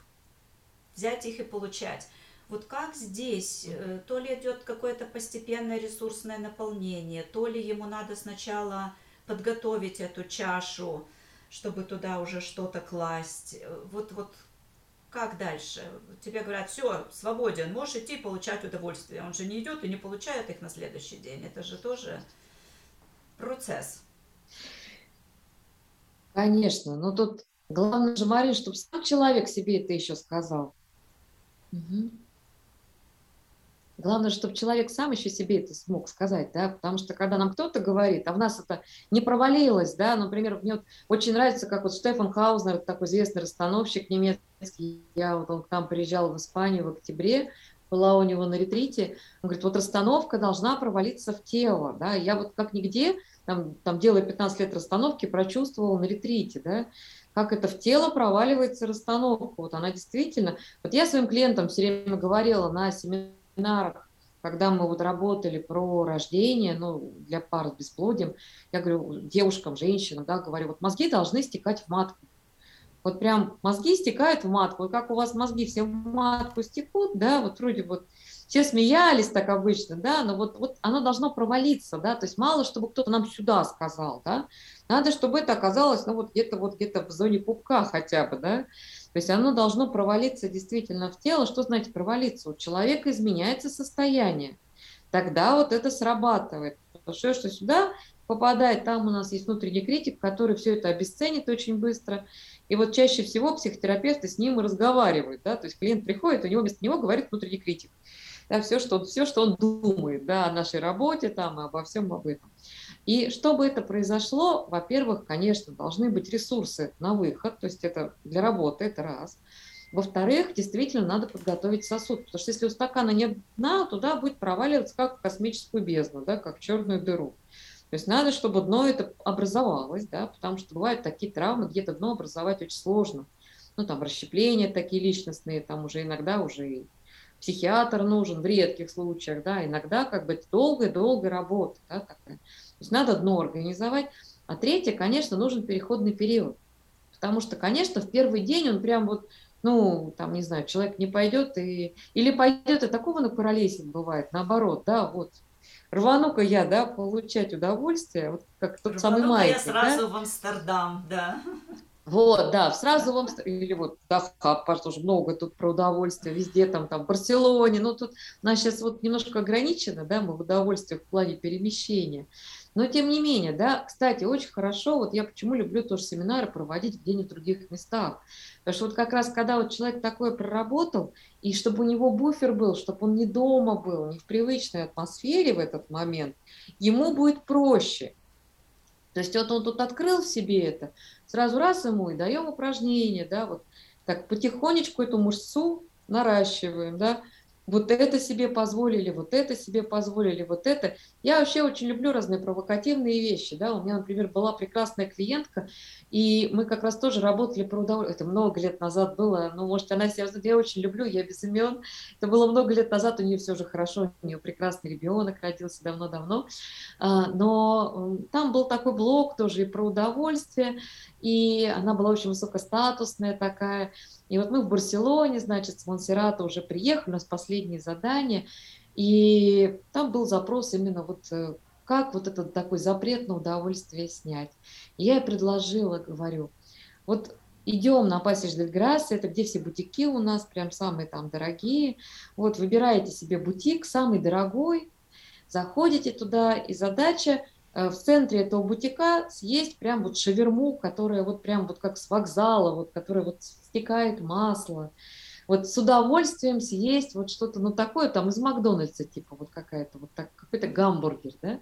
взять их и получать. Вот как здесь, э, то ли идет какое-то постепенное ресурсное наполнение, то ли ему надо сначала подготовить эту чашу, чтобы туда уже что-то класть. Э, вот, вот как дальше? Тебе говорят, все, свободен, можешь идти получать удовольствие. Он же не идет и не получает их на следующий день. Это же тоже процесс. Конечно, но тут главное же, Марин, чтобы сам человек себе это еще сказал. Угу. Главное, чтобы человек сам еще себе это смог сказать, да, потому что когда нам кто-то говорит, а в нас это не провалилось, да, например, мне вот очень нравится, как вот Штефан Хаузнер, такой известный расстановщик немецкий, я вот он к нам приезжал в Испанию в октябре, была у него на ретрите, он говорит, вот расстановка должна провалиться в тело, да, я вот как нигде там, там делая 15 лет расстановки, прочувствовала на ретрите, да, как это в тело проваливается расстановка. Вот она действительно... Вот я своим клиентам все время говорила на семинарах, когда мы вот работали про рождение, ну, для пар с бесплодием, я говорю девушкам, женщинам, да, говорю, вот мозги должны стекать в матку. Вот прям мозги стекают в матку. И как у вас мозги все в матку стекут, да, вот вроде вот все смеялись так обычно, да, но вот, вот оно должно провалиться, да, то есть мало, чтобы кто-то нам сюда сказал, да, надо, чтобы это оказалось, ну, вот где-то вот где-то в зоне пупка хотя бы, да, то есть оно должно провалиться действительно в тело. Что значит провалиться? У человека изменяется состояние. Тогда вот это срабатывает. Потому что, сюда попадает, там у нас есть внутренний критик, который все это обесценит очень быстро. И вот чаще всего психотерапевты с ним и разговаривают. Да? То есть клиент приходит, у него вместо него говорит внутренний критик да, все, что, все, что он думает да, о нашей работе там, обо всем об этом. И чтобы это произошло, во-первых, конечно, должны быть ресурсы на выход, то есть это для работы, это раз. Во-вторых, действительно надо подготовить сосуд, потому что если у стакана нет дна, туда будет проваливаться как космическую бездну, да, как черную дыру. То есть надо, чтобы дно это образовалось, да, потому что бывают такие травмы, где-то дно образовать очень сложно. Ну, там расщепления такие личностные, там уже иногда уже и психиатр нужен в редких случаях, да, иногда как бы долгая-долгая работа, да, такая. То есть надо дно организовать. А третье, конечно, нужен переходный период. Потому что, конечно, в первый день он прям вот, ну, там, не знаю, человек не пойдет и... Или пойдет, и такого на куролесит бывает, наоборот, да, вот, рвану-ка я, да, получать удовольствие, вот как тот самый Майк. я сразу да? в Амстердам, да. Вот, да, сразу вам, или вот Дахаб, потому что много тут про удовольствие, везде там, там, в Барселоне, ну тут у нас сейчас вот немножко ограничено, да, мы в удовольствии в плане перемещения, но тем не менее, да, кстати, очень хорошо, вот я почему люблю тоже семинары проводить где-нибудь в других местах, потому что вот как раз когда вот человек такое проработал, и чтобы у него буфер был, чтобы он не дома был, не в привычной атмосфере в этот момент, ему будет проще, то есть вот он тут открыл в себе это, сразу раз ему и даем упражнение, да, вот так потихонечку эту мышцу наращиваем, да, вот это себе позволили, вот это себе позволили, вот это. Я вообще очень люблю разные провокативные вещи. Да? У меня, например, была прекрасная клиентка, и мы как раз тоже работали про удовольствие. Это много лет назад было. Ну, может, она себя... Я очень люблю, я без имен. Это было много лет назад, у нее все же хорошо, у нее прекрасный ребенок родился давно-давно. А, но там был такой блок тоже и про удовольствие, и она была очень высокостатусная такая. И вот мы в Барселоне, значит, с Монсеррата уже приехали, у нас последнее задание, и там был запрос именно вот э, как вот этот такой запрет на удовольствие снять. И я ей предложила, говорю, вот идем на Пассаж дель Грасс, это где все бутики у нас, прям самые там дорогие. Вот выбираете себе бутик, самый дорогой, заходите туда, и задача – Э, в центре этого бутика съесть прям вот шаверму, которая вот прям вот как с вокзала, вот, которая вот стекает масло. Вот с удовольствием съесть вот что-то, ну, такое там из Макдональдса, типа вот какая-то, вот так, какой-то гамбургер, да.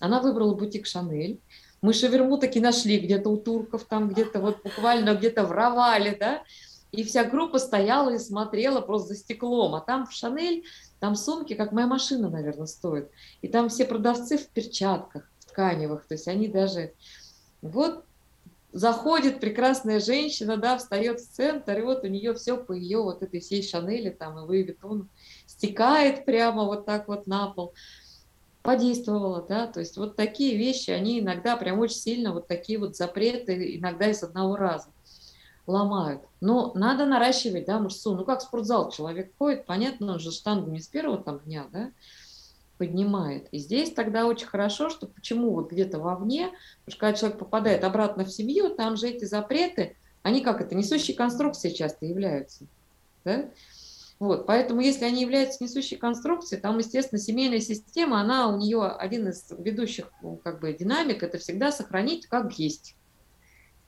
Она выбрала бутик Шанель. Мы шаверму таки нашли где-то у турков, там где-то вот буквально где-то в Равале, да. И вся группа стояла и смотрела просто за стеклом. А там в Шанель, там сумки, как моя машина, наверное, стоит. И там все продавцы в перчатках тканевых, то есть они даже... Вот заходит прекрасная женщина, да, встает в центр, и вот у нее все по ее вот этой всей Шанели там и Луи Виттон стекает прямо вот так вот на пол. Подействовало, да, то есть вот такие вещи, они иногда прям очень сильно, вот такие вот запреты, иногда из одного раза ломают. Но надо наращивать, да, мышцу. Ну, как в спортзал человек ходит, понятно, он же штангу не с первого там дня, да, поднимает. И здесь тогда очень хорошо, что почему вот где-то вовне, потому что когда человек попадает обратно в семью, там же эти запреты, они как это, несущие конструкции часто являются. Да? Вот, поэтому если они являются несущей конструкцией, там, естественно, семейная система, она у нее один из ведущих ну, как бы динамик, это всегда сохранить как есть.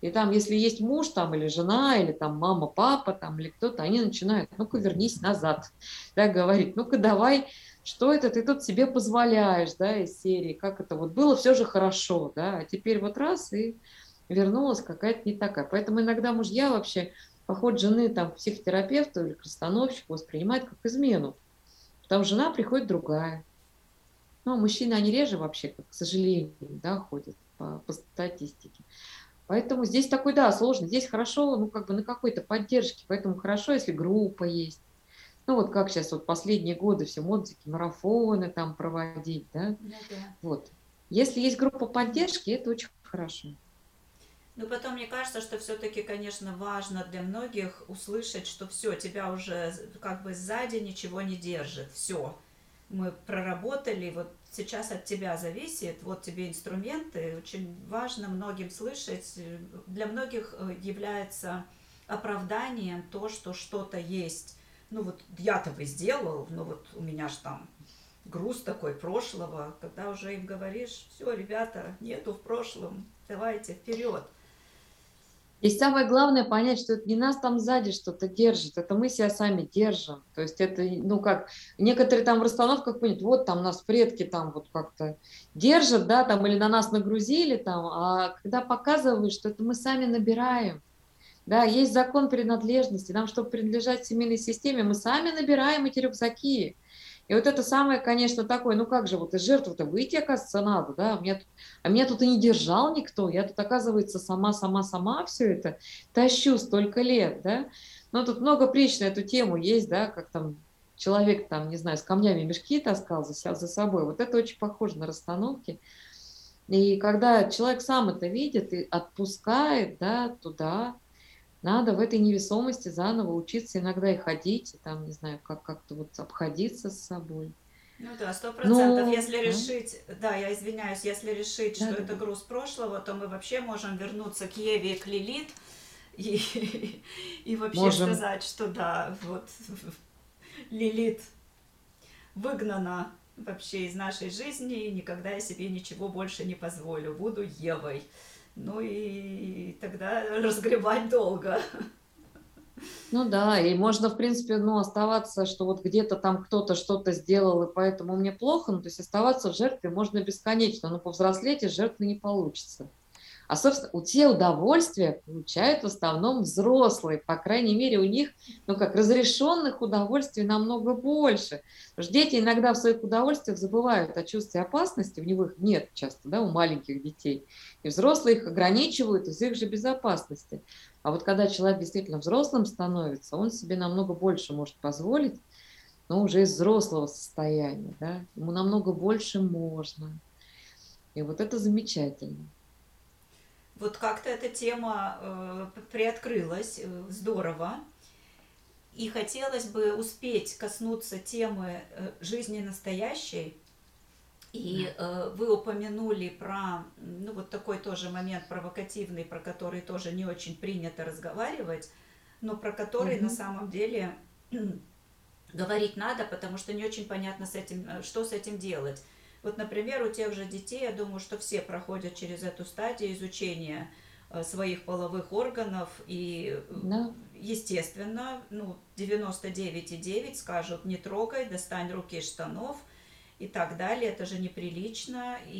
И там, если есть муж там или жена, или там мама, папа там или кто-то, они начинают, ну-ка вернись назад, да, говорить, ну-ка давай что это ты тут себе позволяешь, да, из серии, как это вот было все же хорошо, да, а теперь вот раз и вернулась какая-то не такая. Поэтому иногда мужья вообще поход жены там к психотерапевту или к расстановщику воспринимают как измену. Потому что жена приходит другая. Ну, а мужчины, они реже вообще, к сожалению, да, ходят по, по статистике. Поэтому здесь такой, да, сложно. Здесь хорошо, ну, как бы на какой-то поддержке. Поэтому хорошо, если группа есть ну вот как сейчас вот последние годы все модно, марафоны там проводить, да? Ну, да. Вот. Если есть группа поддержки, это очень хорошо. Ну, потом мне кажется, что все-таки, конечно, важно для многих услышать, что все, тебя уже как бы сзади ничего не держит, все, мы проработали, вот сейчас от тебя зависит, вот тебе инструменты, очень важно многим слышать, для многих э, является оправданием то, что что-то есть ну вот я-то бы сделал, но вот у меня же там груз такой прошлого, когда уже им говоришь, все, ребята, нету в прошлом, давайте вперед. И самое главное понять, что это не нас там сзади что-то держит, это мы себя сами держим. То есть это, ну как, некоторые там в расстановках понят, вот там нас предки там вот как-то держат, да, там или на нас нагрузили там, а когда показывают, что это мы сами набираем. Да, есть закон принадлежности. Нам, чтобы принадлежать семейной системе, мы сами набираем эти рюкзаки. И вот это самое, конечно, такое, ну как же, вот из жертвы-то выйти, оказывается, надо, да, а меня, тут, а меня тут и не держал никто, я тут, оказывается, сама-сама-сама все это тащу столько лет, да. Но тут много притч на эту тему есть, да, как там человек там, не знаю, с камнями мешки таскал за, за собой. Вот это очень похоже на расстановки. И когда человек сам это видит и отпускает, да, туда, надо в этой невесомости заново учиться иногда и ходить, и там, не знаю, как как-то вот обходиться с собой. Ну да, сто процентов. Ну, если решить, да, я извиняюсь, если решить, да, что да, это груз прошлого, то мы вообще можем вернуться к Еве и к Лилит и, и вообще можем. сказать, что да, вот Лилит выгнана вообще из нашей жизни, и никогда я себе ничего больше не позволю, буду Евой. Ну и тогда разгребать долго. Ну да, и можно, в принципе, ну, оставаться, что вот где-то там кто-то что-то сделал, и поэтому мне плохо, ну, то есть оставаться в жертве можно бесконечно, но повзрослеть из жертвы не получится. А, собственно, у те удовольствия получают в основном взрослые. По крайней мере, у них, ну как, разрешенных удовольствий намного больше. Потому что дети иногда в своих удовольствиях забывают о чувстве опасности, у них их нет часто, да, у маленьких детей. И взрослые их ограничивают из их же безопасности. А вот когда человек действительно взрослым становится, он себе намного больше может позволить, но уже из взрослого состояния, да, ему намного больше можно. И вот это замечательно. Вот как-то эта тема э, приоткрылась, э, здорово. И хотелось бы успеть коснуться темы э, жизни настоящей. И э, вы упомянули про, ну вот такой тоже момент провокативный, про который тоже не очень принято разговаривать, но про который mm-hmm. на самом деле говорить надо, потому что не очень понятно с этим, э, что с этим делать. Вот, например, у тех же детей, я думаю, что все проходят через эту стадию изучения э, своих половых органов и да. естественно, ну, 99,9 скажут не трогай, достань руки из штанов и так далее, это же неприлично, и,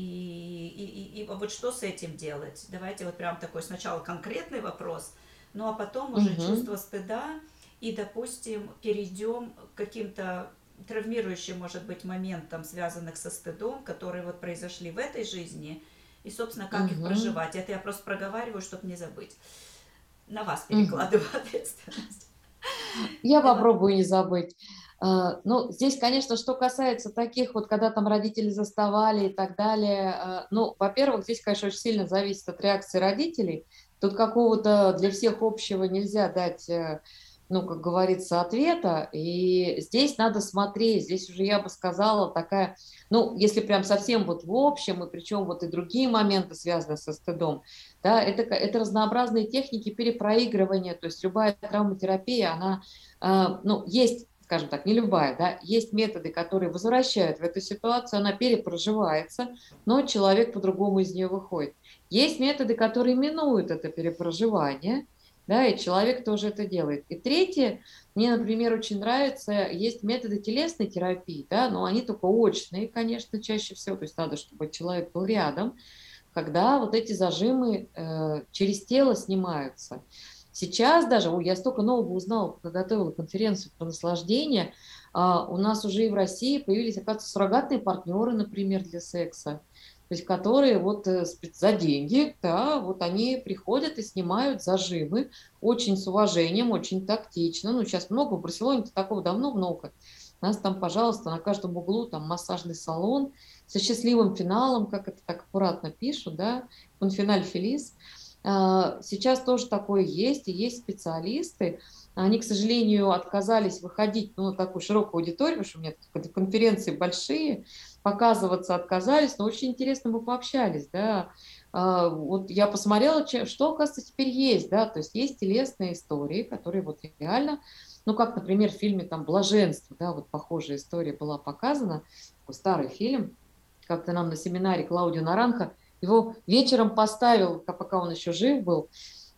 и, и, и вот что с этим делать? Давайте вот прям такой сначала конкретный вопрос, ну а потом уже угу. чувство стыда, и, допустим, перейдем к каким-то травмирующим, может быть, моментам, связанных со стыдом, которые вот произошли в этой жизни, и, собственно, как угу. их проживать. Это я просто проговариваю, чтобы не забыть. На вас перекладываю угу. ответственность. Я попробую не забыть. А, ну, здесь, конечно, что касается таких вот, когда там родители заставали и так далее, а, ну, во-первых, здесь, конечно, очень сильно зависит от реакции родителей. Тут какого-то для всех общего нельзя дать э, ну, как говорится, ответа. И здесь надо смотреть, здесь уже я бы сказала такая, ну, если прям совсем вот в общем, и причем вот и другие моменты, связанные со стыдом, да, это, это разнообразные техники перепроигрывания, то есть любая травматерапия, она, э, ну, есть скажем так, не любая, да, есть методы, которые возвращают в эту ситуацию, она перепроживается, но человек по-другому из нее выходит. Есть методы, которые минуют это перепроживание, да, и человек тоже это делает. И третье, мне, например, очень нравится, есть методы телесной терапии, да, но они только очные, конечно, чаще всего, то есть надо, чтобы человек был рядом, когда вот эти зажимы э, через тело снимаются. Сейчас даже, я столько нового узнала, когда готовила конференцию про наслаждение, э, у нас уже и в России появились, оказывается, суррогатные партнеры, например, для секса то есть которые вот э, за деньги, да, вот они приходят и снимают зажимы очень с уважением, очень тактично. Ну, сейчас много, в Барселоне такого давно много. У нас там, пожалуйста, на каждом углу там массажный салон со счастливым финалом, как это так аккуратно пишут, да, финаль фелис. А, сейчас тоже такое есть, и есть специалисты, они, к сожалению, отказались выходить ну, на такую широкую аудиторию, потому что у меня конференции большие, показываться отказались, но очень интересно мы пообщались, да. А, вот я посмотрела, что, оказывается, теперь есть, да, то есть есть телесные истории, которые вот реально, ну, как, например, в фильме там «Блаженство», да, вот похожая история была показана, такой старый фильм, как-то нам на семинаре Клаудио Наранха, его вечером поставил, пока он еще жив был,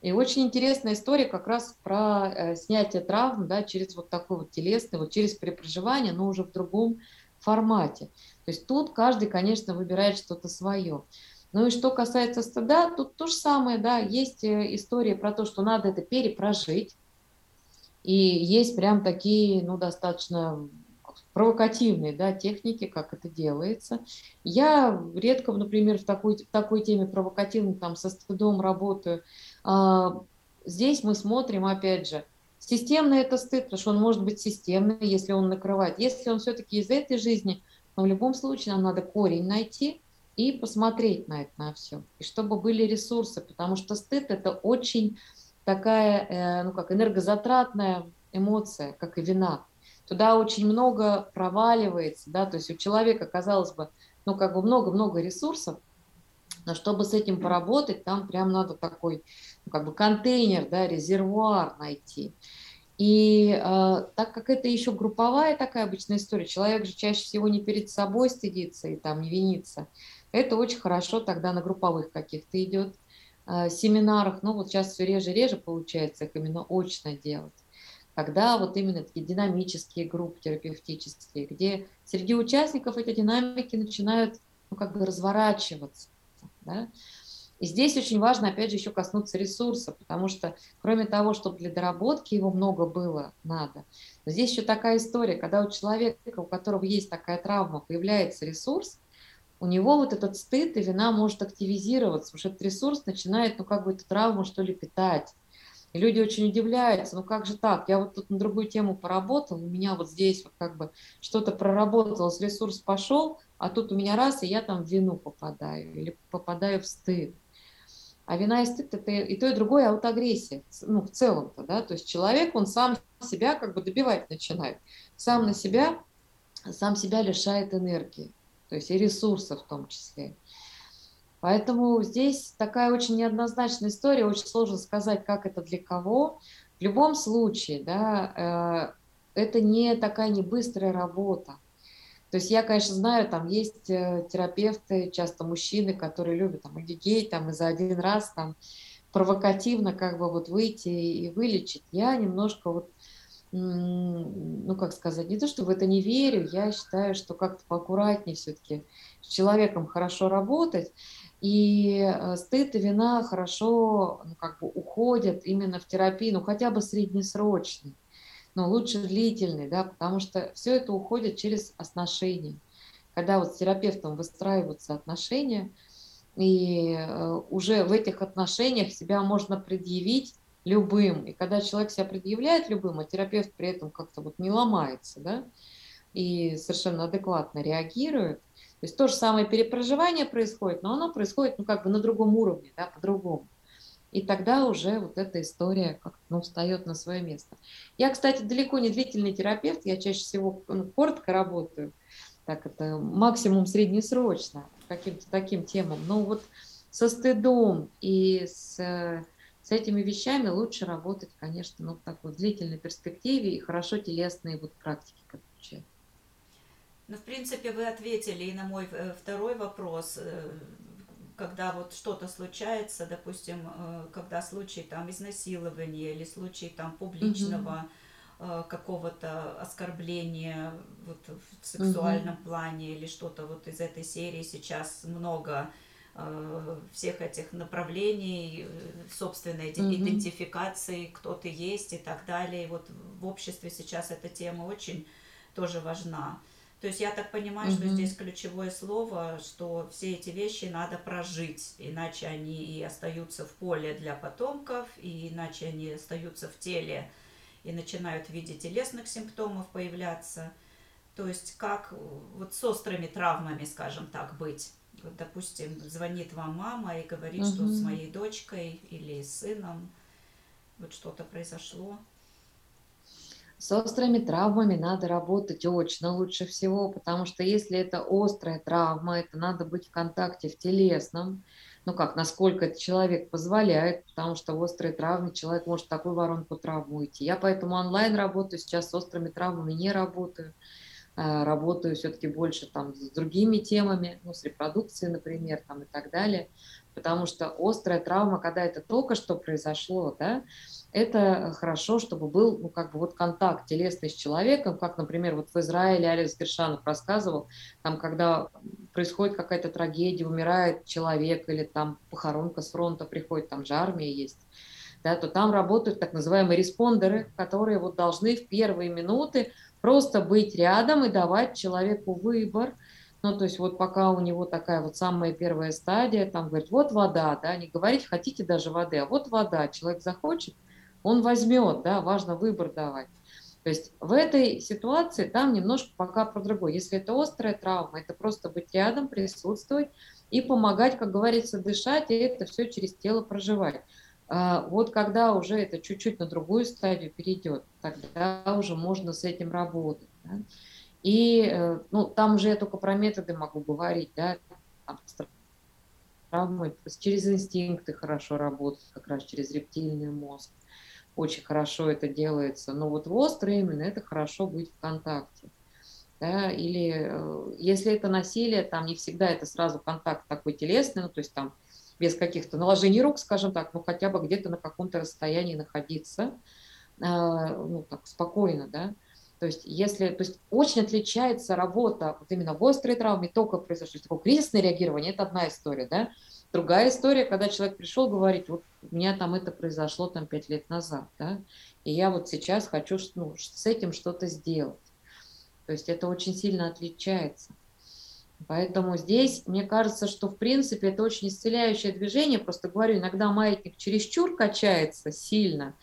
И очень интересная история как раз про э, снятие травм, да, через вот такой вот телесный, вот через препроживание, но уже в другом формате. То есть тут каждый, конечно, выбирает что-то свое. Ну и что касается стыда, тут то же самое, да, есть э, история про то, что надо это перепрожить, и есть прям такие, ну, достаточно провокативные да, техники, как это делается. Я редко, например, в такой, в такой теме провокативной, там, со стыдом работаю. А, здесь мы смотрим, опять же, системный это стыд, потому что он может быть системный, если он накрывает. Если он все-таки из этой жизни, но в любом случае нам надо корень найти и посмотреть на это, на все. И чтобы были ресурсы, потому что стыд – это очень такая, э, ну как, энергозатратная эмоция, как и вина. Туда очень много проваливается, да, то есть у человека, казалось бы, ну как бы много-много ресурсов, но чтобы с этим поработать, там прям надо такой, ну, как бы контейнер, да, резервуар найти. И э, так как это еще групповая такая обычная история, человек же чаще всего не перед собой стыдится и там не винится, это очень хорошо тогда на групповых каких-то идет э, семинарах. Ну вот сейчас все реже-реже получается их именно очно делать. Когда вот именно такие динамические группы терапевтические, где среди участников эти динамики начинают ну, как бы разворачиваться. Да? И здесь очень важно, опять же, еще коснуться ресурса, потому что кроме того, чтобы для доработки его много было надо, здесь еще такая история, когда у человека, у которого есть такая травма, появляется ресурс, у него вот этот стыд и вина может активизироваться, потому что этот ресурс начинает, ну, как бы эту травму, что ли, питать. И люди очень удивляются, ну как же так, я вот тут на другую тему поработал, у меня вот здесь вот как бы что-то проработалось, ресурс пошел, а тут у меня раз, и я там в вину попадаю или попадаю в стыд. А вина и стыд – это и то, и другое аутоагрессия, ну, в целом-то, да, то есть человек, он сам себя как бы добивать начинает, сам на себя, сам себя лишает энергии, то есть и ресурсов в том числе. Поэтому здесь такая очень неоднозначная история, очень сложно сказать, как это для кого. В любом случае, да, э, это не такая не быстрая работа. То есть я, конечно, знаю, там есть э, терапевты, часто мужчины, которые любят там гей, там и за один раз там провокативно как бы вот выйти и вылечить. Я немножко вот, ну как сказать, не то, что в это не верю, я считаю, что как-то поаккуратнее все-таки с человеком хорошо работать. И э, стыд и вина хорошо ну, как бы уходят именно в терапию, ну хотя бы среднесрочный но лучше длительный, да, потому что все это уходит через отношения. Когда вот с терапевтом выстраиваются отношения, и э, уже в этих отношениях себя можно предъявить любым. И когда человек себя предъявляет любым, а терапевт при этом как-то вот не ломается, да, и совершенно адекватно реагирует, то есть то же самое перепроживание происходит, но оно происходит, ну, как бы на другом уровне, да, по-другому. И тогда уже вот эта история как ну, встает на свое место. Я, кстати, далеко не длительный терапевт, я чаще всего ну, коротко работаю, так это максимум среднесрочно каким-то таким темам. Но вот со стыдом и с, с этими вещами лучше работать, конечно, ну, в такой длительной перспективе и хорошо телесные вот практики подключать. Ну, в принципе, вы ответили и на мой э, второй вопрос э, когда вот что-то случается, допустим, э, когда случай там изнасилования или случай там публичного mm-hmm. какого-то оскорбления вот в сексуальном mm-hmm. плане или что-то вот из этой серии сейчас много э, всех этих направлений, собственной mm-hmm. идентификации, кто ты есть и так далее. И вот в обществе сейчас эта тема очень тоже важна. То есть я так понимаю, что здесь ключевое слово, что все эти вещи надо прожить, иначе они и остаются в поле для потомков, и иначе они остаются в теле и начинают в виде телесных симптомов появляться. То есть как вот с острыми травмами, скажем так, быть. Вот, допустим, звонит вам мама и говорит, угу. что с моей дочкой или с сыном вот что-то произошло. С острыми травмами надо работать очно лучше всего, потому что если это острая травма, это надо быть в контакте в телесном, ну как, насколько это человек позволяет, потому что в острой травме человек может такую воронку травму идти. Я поэтому онлайн работаю, сейчас с острыми травмами не работаю, а, работаю все-таки больше там с другими темами, ну, с репродукцией, например, там и так далее. потому что острая травма, когда это только что произошло, да, это хорошо, чтобы был, ну, как бы вот контакт телесный с человеком, как, например, вот в Израиле Алекс Гершанов рассказывал, там, когда происходит какая-то трагедия, умирает человек или там похоронка с фронта приходит, там же армия есть, да, то там работают так называемые респондеры, которые вот должны в первые минуты просто быть рядом и давать человеку выбор, ну, то есть вот пока у него такая вот самая первая стадия, там говорит, вот вода, да, не говорить, хотите даже воды, а вот вода, человек захочет, он возьмет, да, важно выбор давать. То есть в этой ситуации там немножко пока про другое. Если это острая травма, это просто быть рядом, присутствовать и помогать, как говорится, дышать, и это все через тело проживать. А вот когда уже это чуть-чуть на другую стадию перейдет, тогда уже можно с этим работать. Да? И э, ну, там же я только про методы могу говорить, да, травмы, через инстинкты хорошо работать, как раз через рептильный мозг очень хорошо это делается. Но вот в острый именно это хорошо быть в контакте. Да, или э, если это насилие, там не всегда это сразу контакт такой телесный, ну, то есть там без каких-то наложений рук, скажем так, ну хотя бы где-то на каком-то расстоянии находиться, э, ну так спокойно, да. То есть если, то есть очень отличается работа вот именно в острой травме, только произошло такое кризисное реагирование, это одна история, да. Другая история, когда человек пришел говорить, вот у меня там это произошло там пять лет назад, да, и я вот сейчас хочу ну, с этим что-то сделать. То есть это очень сильно отличается. Поэтому здесь, мне кажется, что в принципе это очень исцеляющее движение. Просто говорю, иногда маятник чересчур качается сильно.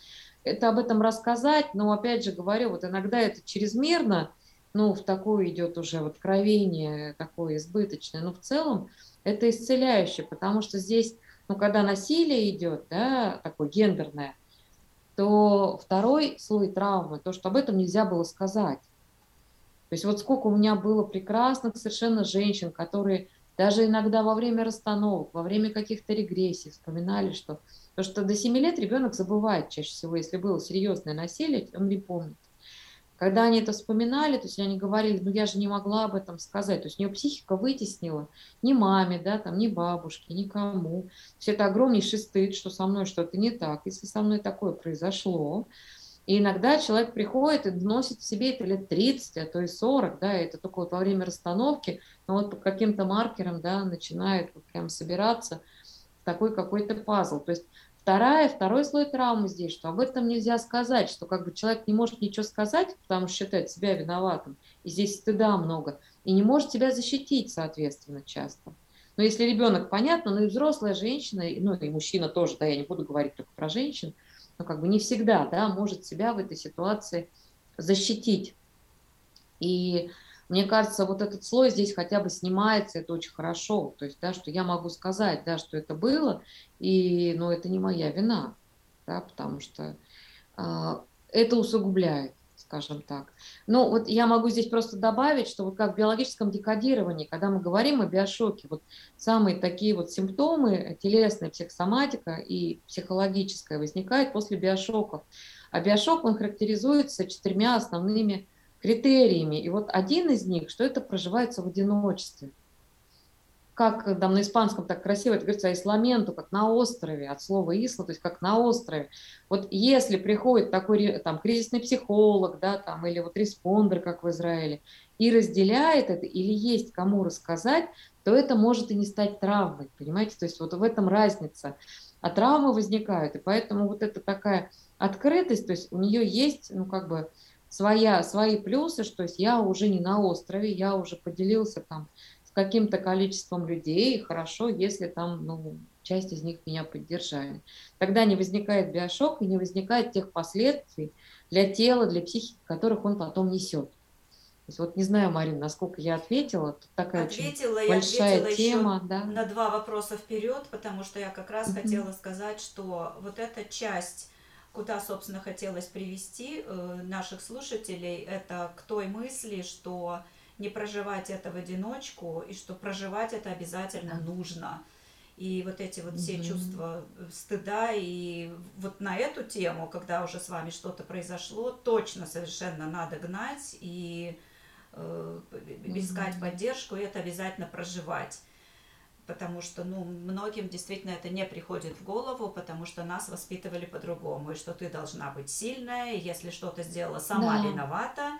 Это об этом рассказать, но опять же говорю, вот иногда это чрезмерно, ну, в такое идет уже вот кровение такое избыточное. Но в целом это исцеляющее, потому что здесь, ну, когда насилие идет, да, такое гендерное, то второй слой травмы, то, что об этом нельзя было сказать. То есть вот сколько у меня было прекрасных совершенно женщин, которые даже иногда во время расстановок, во время каких-то регрессий вспоминали, что то, что до 7 лет ребенок забывает чаще всего, если было серьезное насилие, он не помнит. Когда они это вспоминали, то есть они говорили, ну я же не могла об этом сказать, то есть у нее психика вытеснила ни маме, да, там, ни бабушке, никому. Все это огромнейший стыд, что со мной что-то не так, если со мной такое произошло. И иногда человек приходит и носит в себе это лет 30, а то и 40, да, это только вот во время расстановки, но вот по каким-то маркерам, да, начинает вот прям собираться такой какой-то пазл. То есть Вторая, второй слой травмы здесь, что об этом нельзя сказать, что как бы человек не может ничего сказать, потому что считает себя виноватым, и здесь стыда много, и не может себя защитить, соответственно, часто. Но если ребенок, понятно, но и взрослая женщина, ну и мужчина тоже, да, я не буду говорить только про женщин, но как бы не всегда, да, может себя в этой ситуации защитить. И мне кажется, вот этот слой здесь хотя бы снимается, это очень хорошо. То есть, да, что я могу сказать, да, что это было, и, но это не моя вина, да, потому что э, это усугубляет, скажем так. Ну, вот я могу здесь просто добавить, что вот как в биологическом декодировании, когда мы говорим о биошоке, вот самые такие вот симптомы, телесная психосоматика и психологическая возникают после биошоков. А биошок, он характеризуется четырьмя основными критериями. И вот один из них, что это проживается в одиночестве. Как там на испанском так красиво это говорится, исламенту, как на острове, от слова исла, то есть как на острове. Вот если приходит такой там кризисный психолог, да, там, или вот responder, как в Израиле, и разделяет это, или есть кому рассказать, то это может и не стать травмой, понимаете? То есть вот в этом разница. А травмы возникают, и поэтому вот это такая открытость, то есть у нее есть, ну как бы, своя, свои плюсы, что есть я уже не на острове, я уже поделился там с каким-то количеством людей, и хорошо, если там, ну, часть из них меня поддержали. Тогда не возникает биошок и не возникает тех последствий для тела, для психики, которых он потом несет. То есть вот не знаю, Марина, насколько я ответила. Тут такая ответила, очень большая ответила тема. Да? На два вопроса вперед, потому что я как раз mm-hmm. хотела сказать, что вот эта часть куда, собственно, хотелось привести э, наших слушателей, это к той мысли, что не проживать это в одиночку, и что проживать это обязательно нужно. И вот эти вот все mm-hmm. чувства стыда, и вот на эту тему, когда уже с вами что-то произошло, точно совершенно надо гнать и э, искать mm-hmm. поддержку, и это обязательно проживать. Потому что, ну, многим действительно это не приходит в голову, потому что нас воспитывали по-другому, и что ты должна быть сильная, и если что-то сделала сама Да. виновата,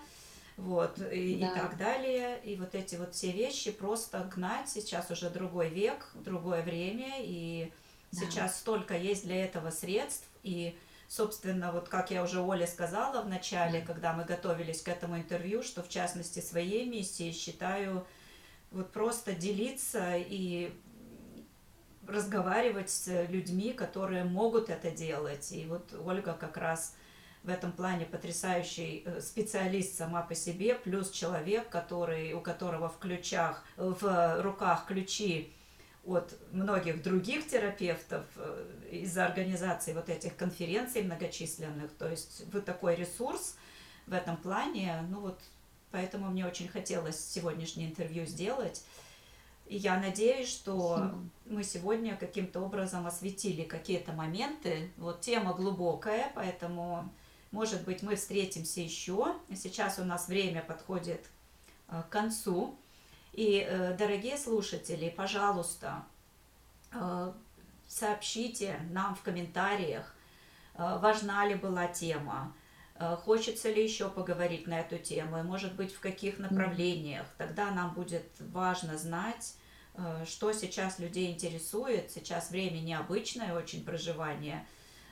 вот, и, и Да. так далее. И вот эти вот все вещи просто гнать. Сейчас уже другой век, другое время, и Да. сейчас столько есть для этого средств. И, собственно, вот как я уже Оле сказала в начале, Да. когда мы готовились к этому интервью, что в частности своей миссией считаю вот просто делиться и разговаривать с людьми, которые могут это делать. И вот Ольга как раз в этом плане потрясающий э, специалист сама по себе, плюс человек, который, у которого в ключах, в руках ключи от многих других терапевтов э, из-за организации вот этих конференций многочисленных. То есть вы такой ресурс в этом плане. Ну вот поэтому мне очень хотелось сегодняшнее интервью сделать. И я надеюсь, что Спасибо. мы сегодня каким-то образом осветили какие-то моменты. Вот тема глубокая, поэтому, может быть, мы встретимся еще. Сейчас у нас время подходит э, к концу. И, э, дорогие слушатели, пожалуйста, э, сообщите нам в комментариях, важна ли была тема, хочется ли еще поговорить на эту тему, и, может быть, в каких направлениях. Тогда нам будет важно знать, э, что сейчас людей интересует. Сейчас время необычное очень проживание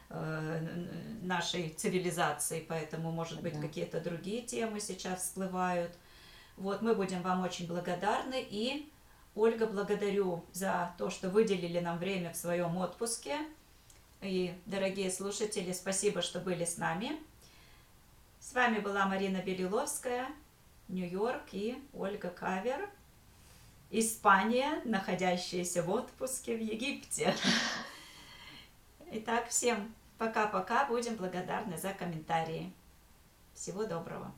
э, нашей цивилизации, поэтому, может быть, Да. какие-то другие темы сейчас всплывают. Вот, мы будем вам очень благодарны. И, Ольга, благодарю за то, что выделили нам время в своем отпуске. И, дорогие слушатели, спасибо, что были с нами. С вами была Марина Белиловская, Нью-Йорк и Ольга Кавер, Испания, находящаяся в отпуске в Египте. Итак, всем пока-пока. Будем благодарны за комментарии. Всего доброго.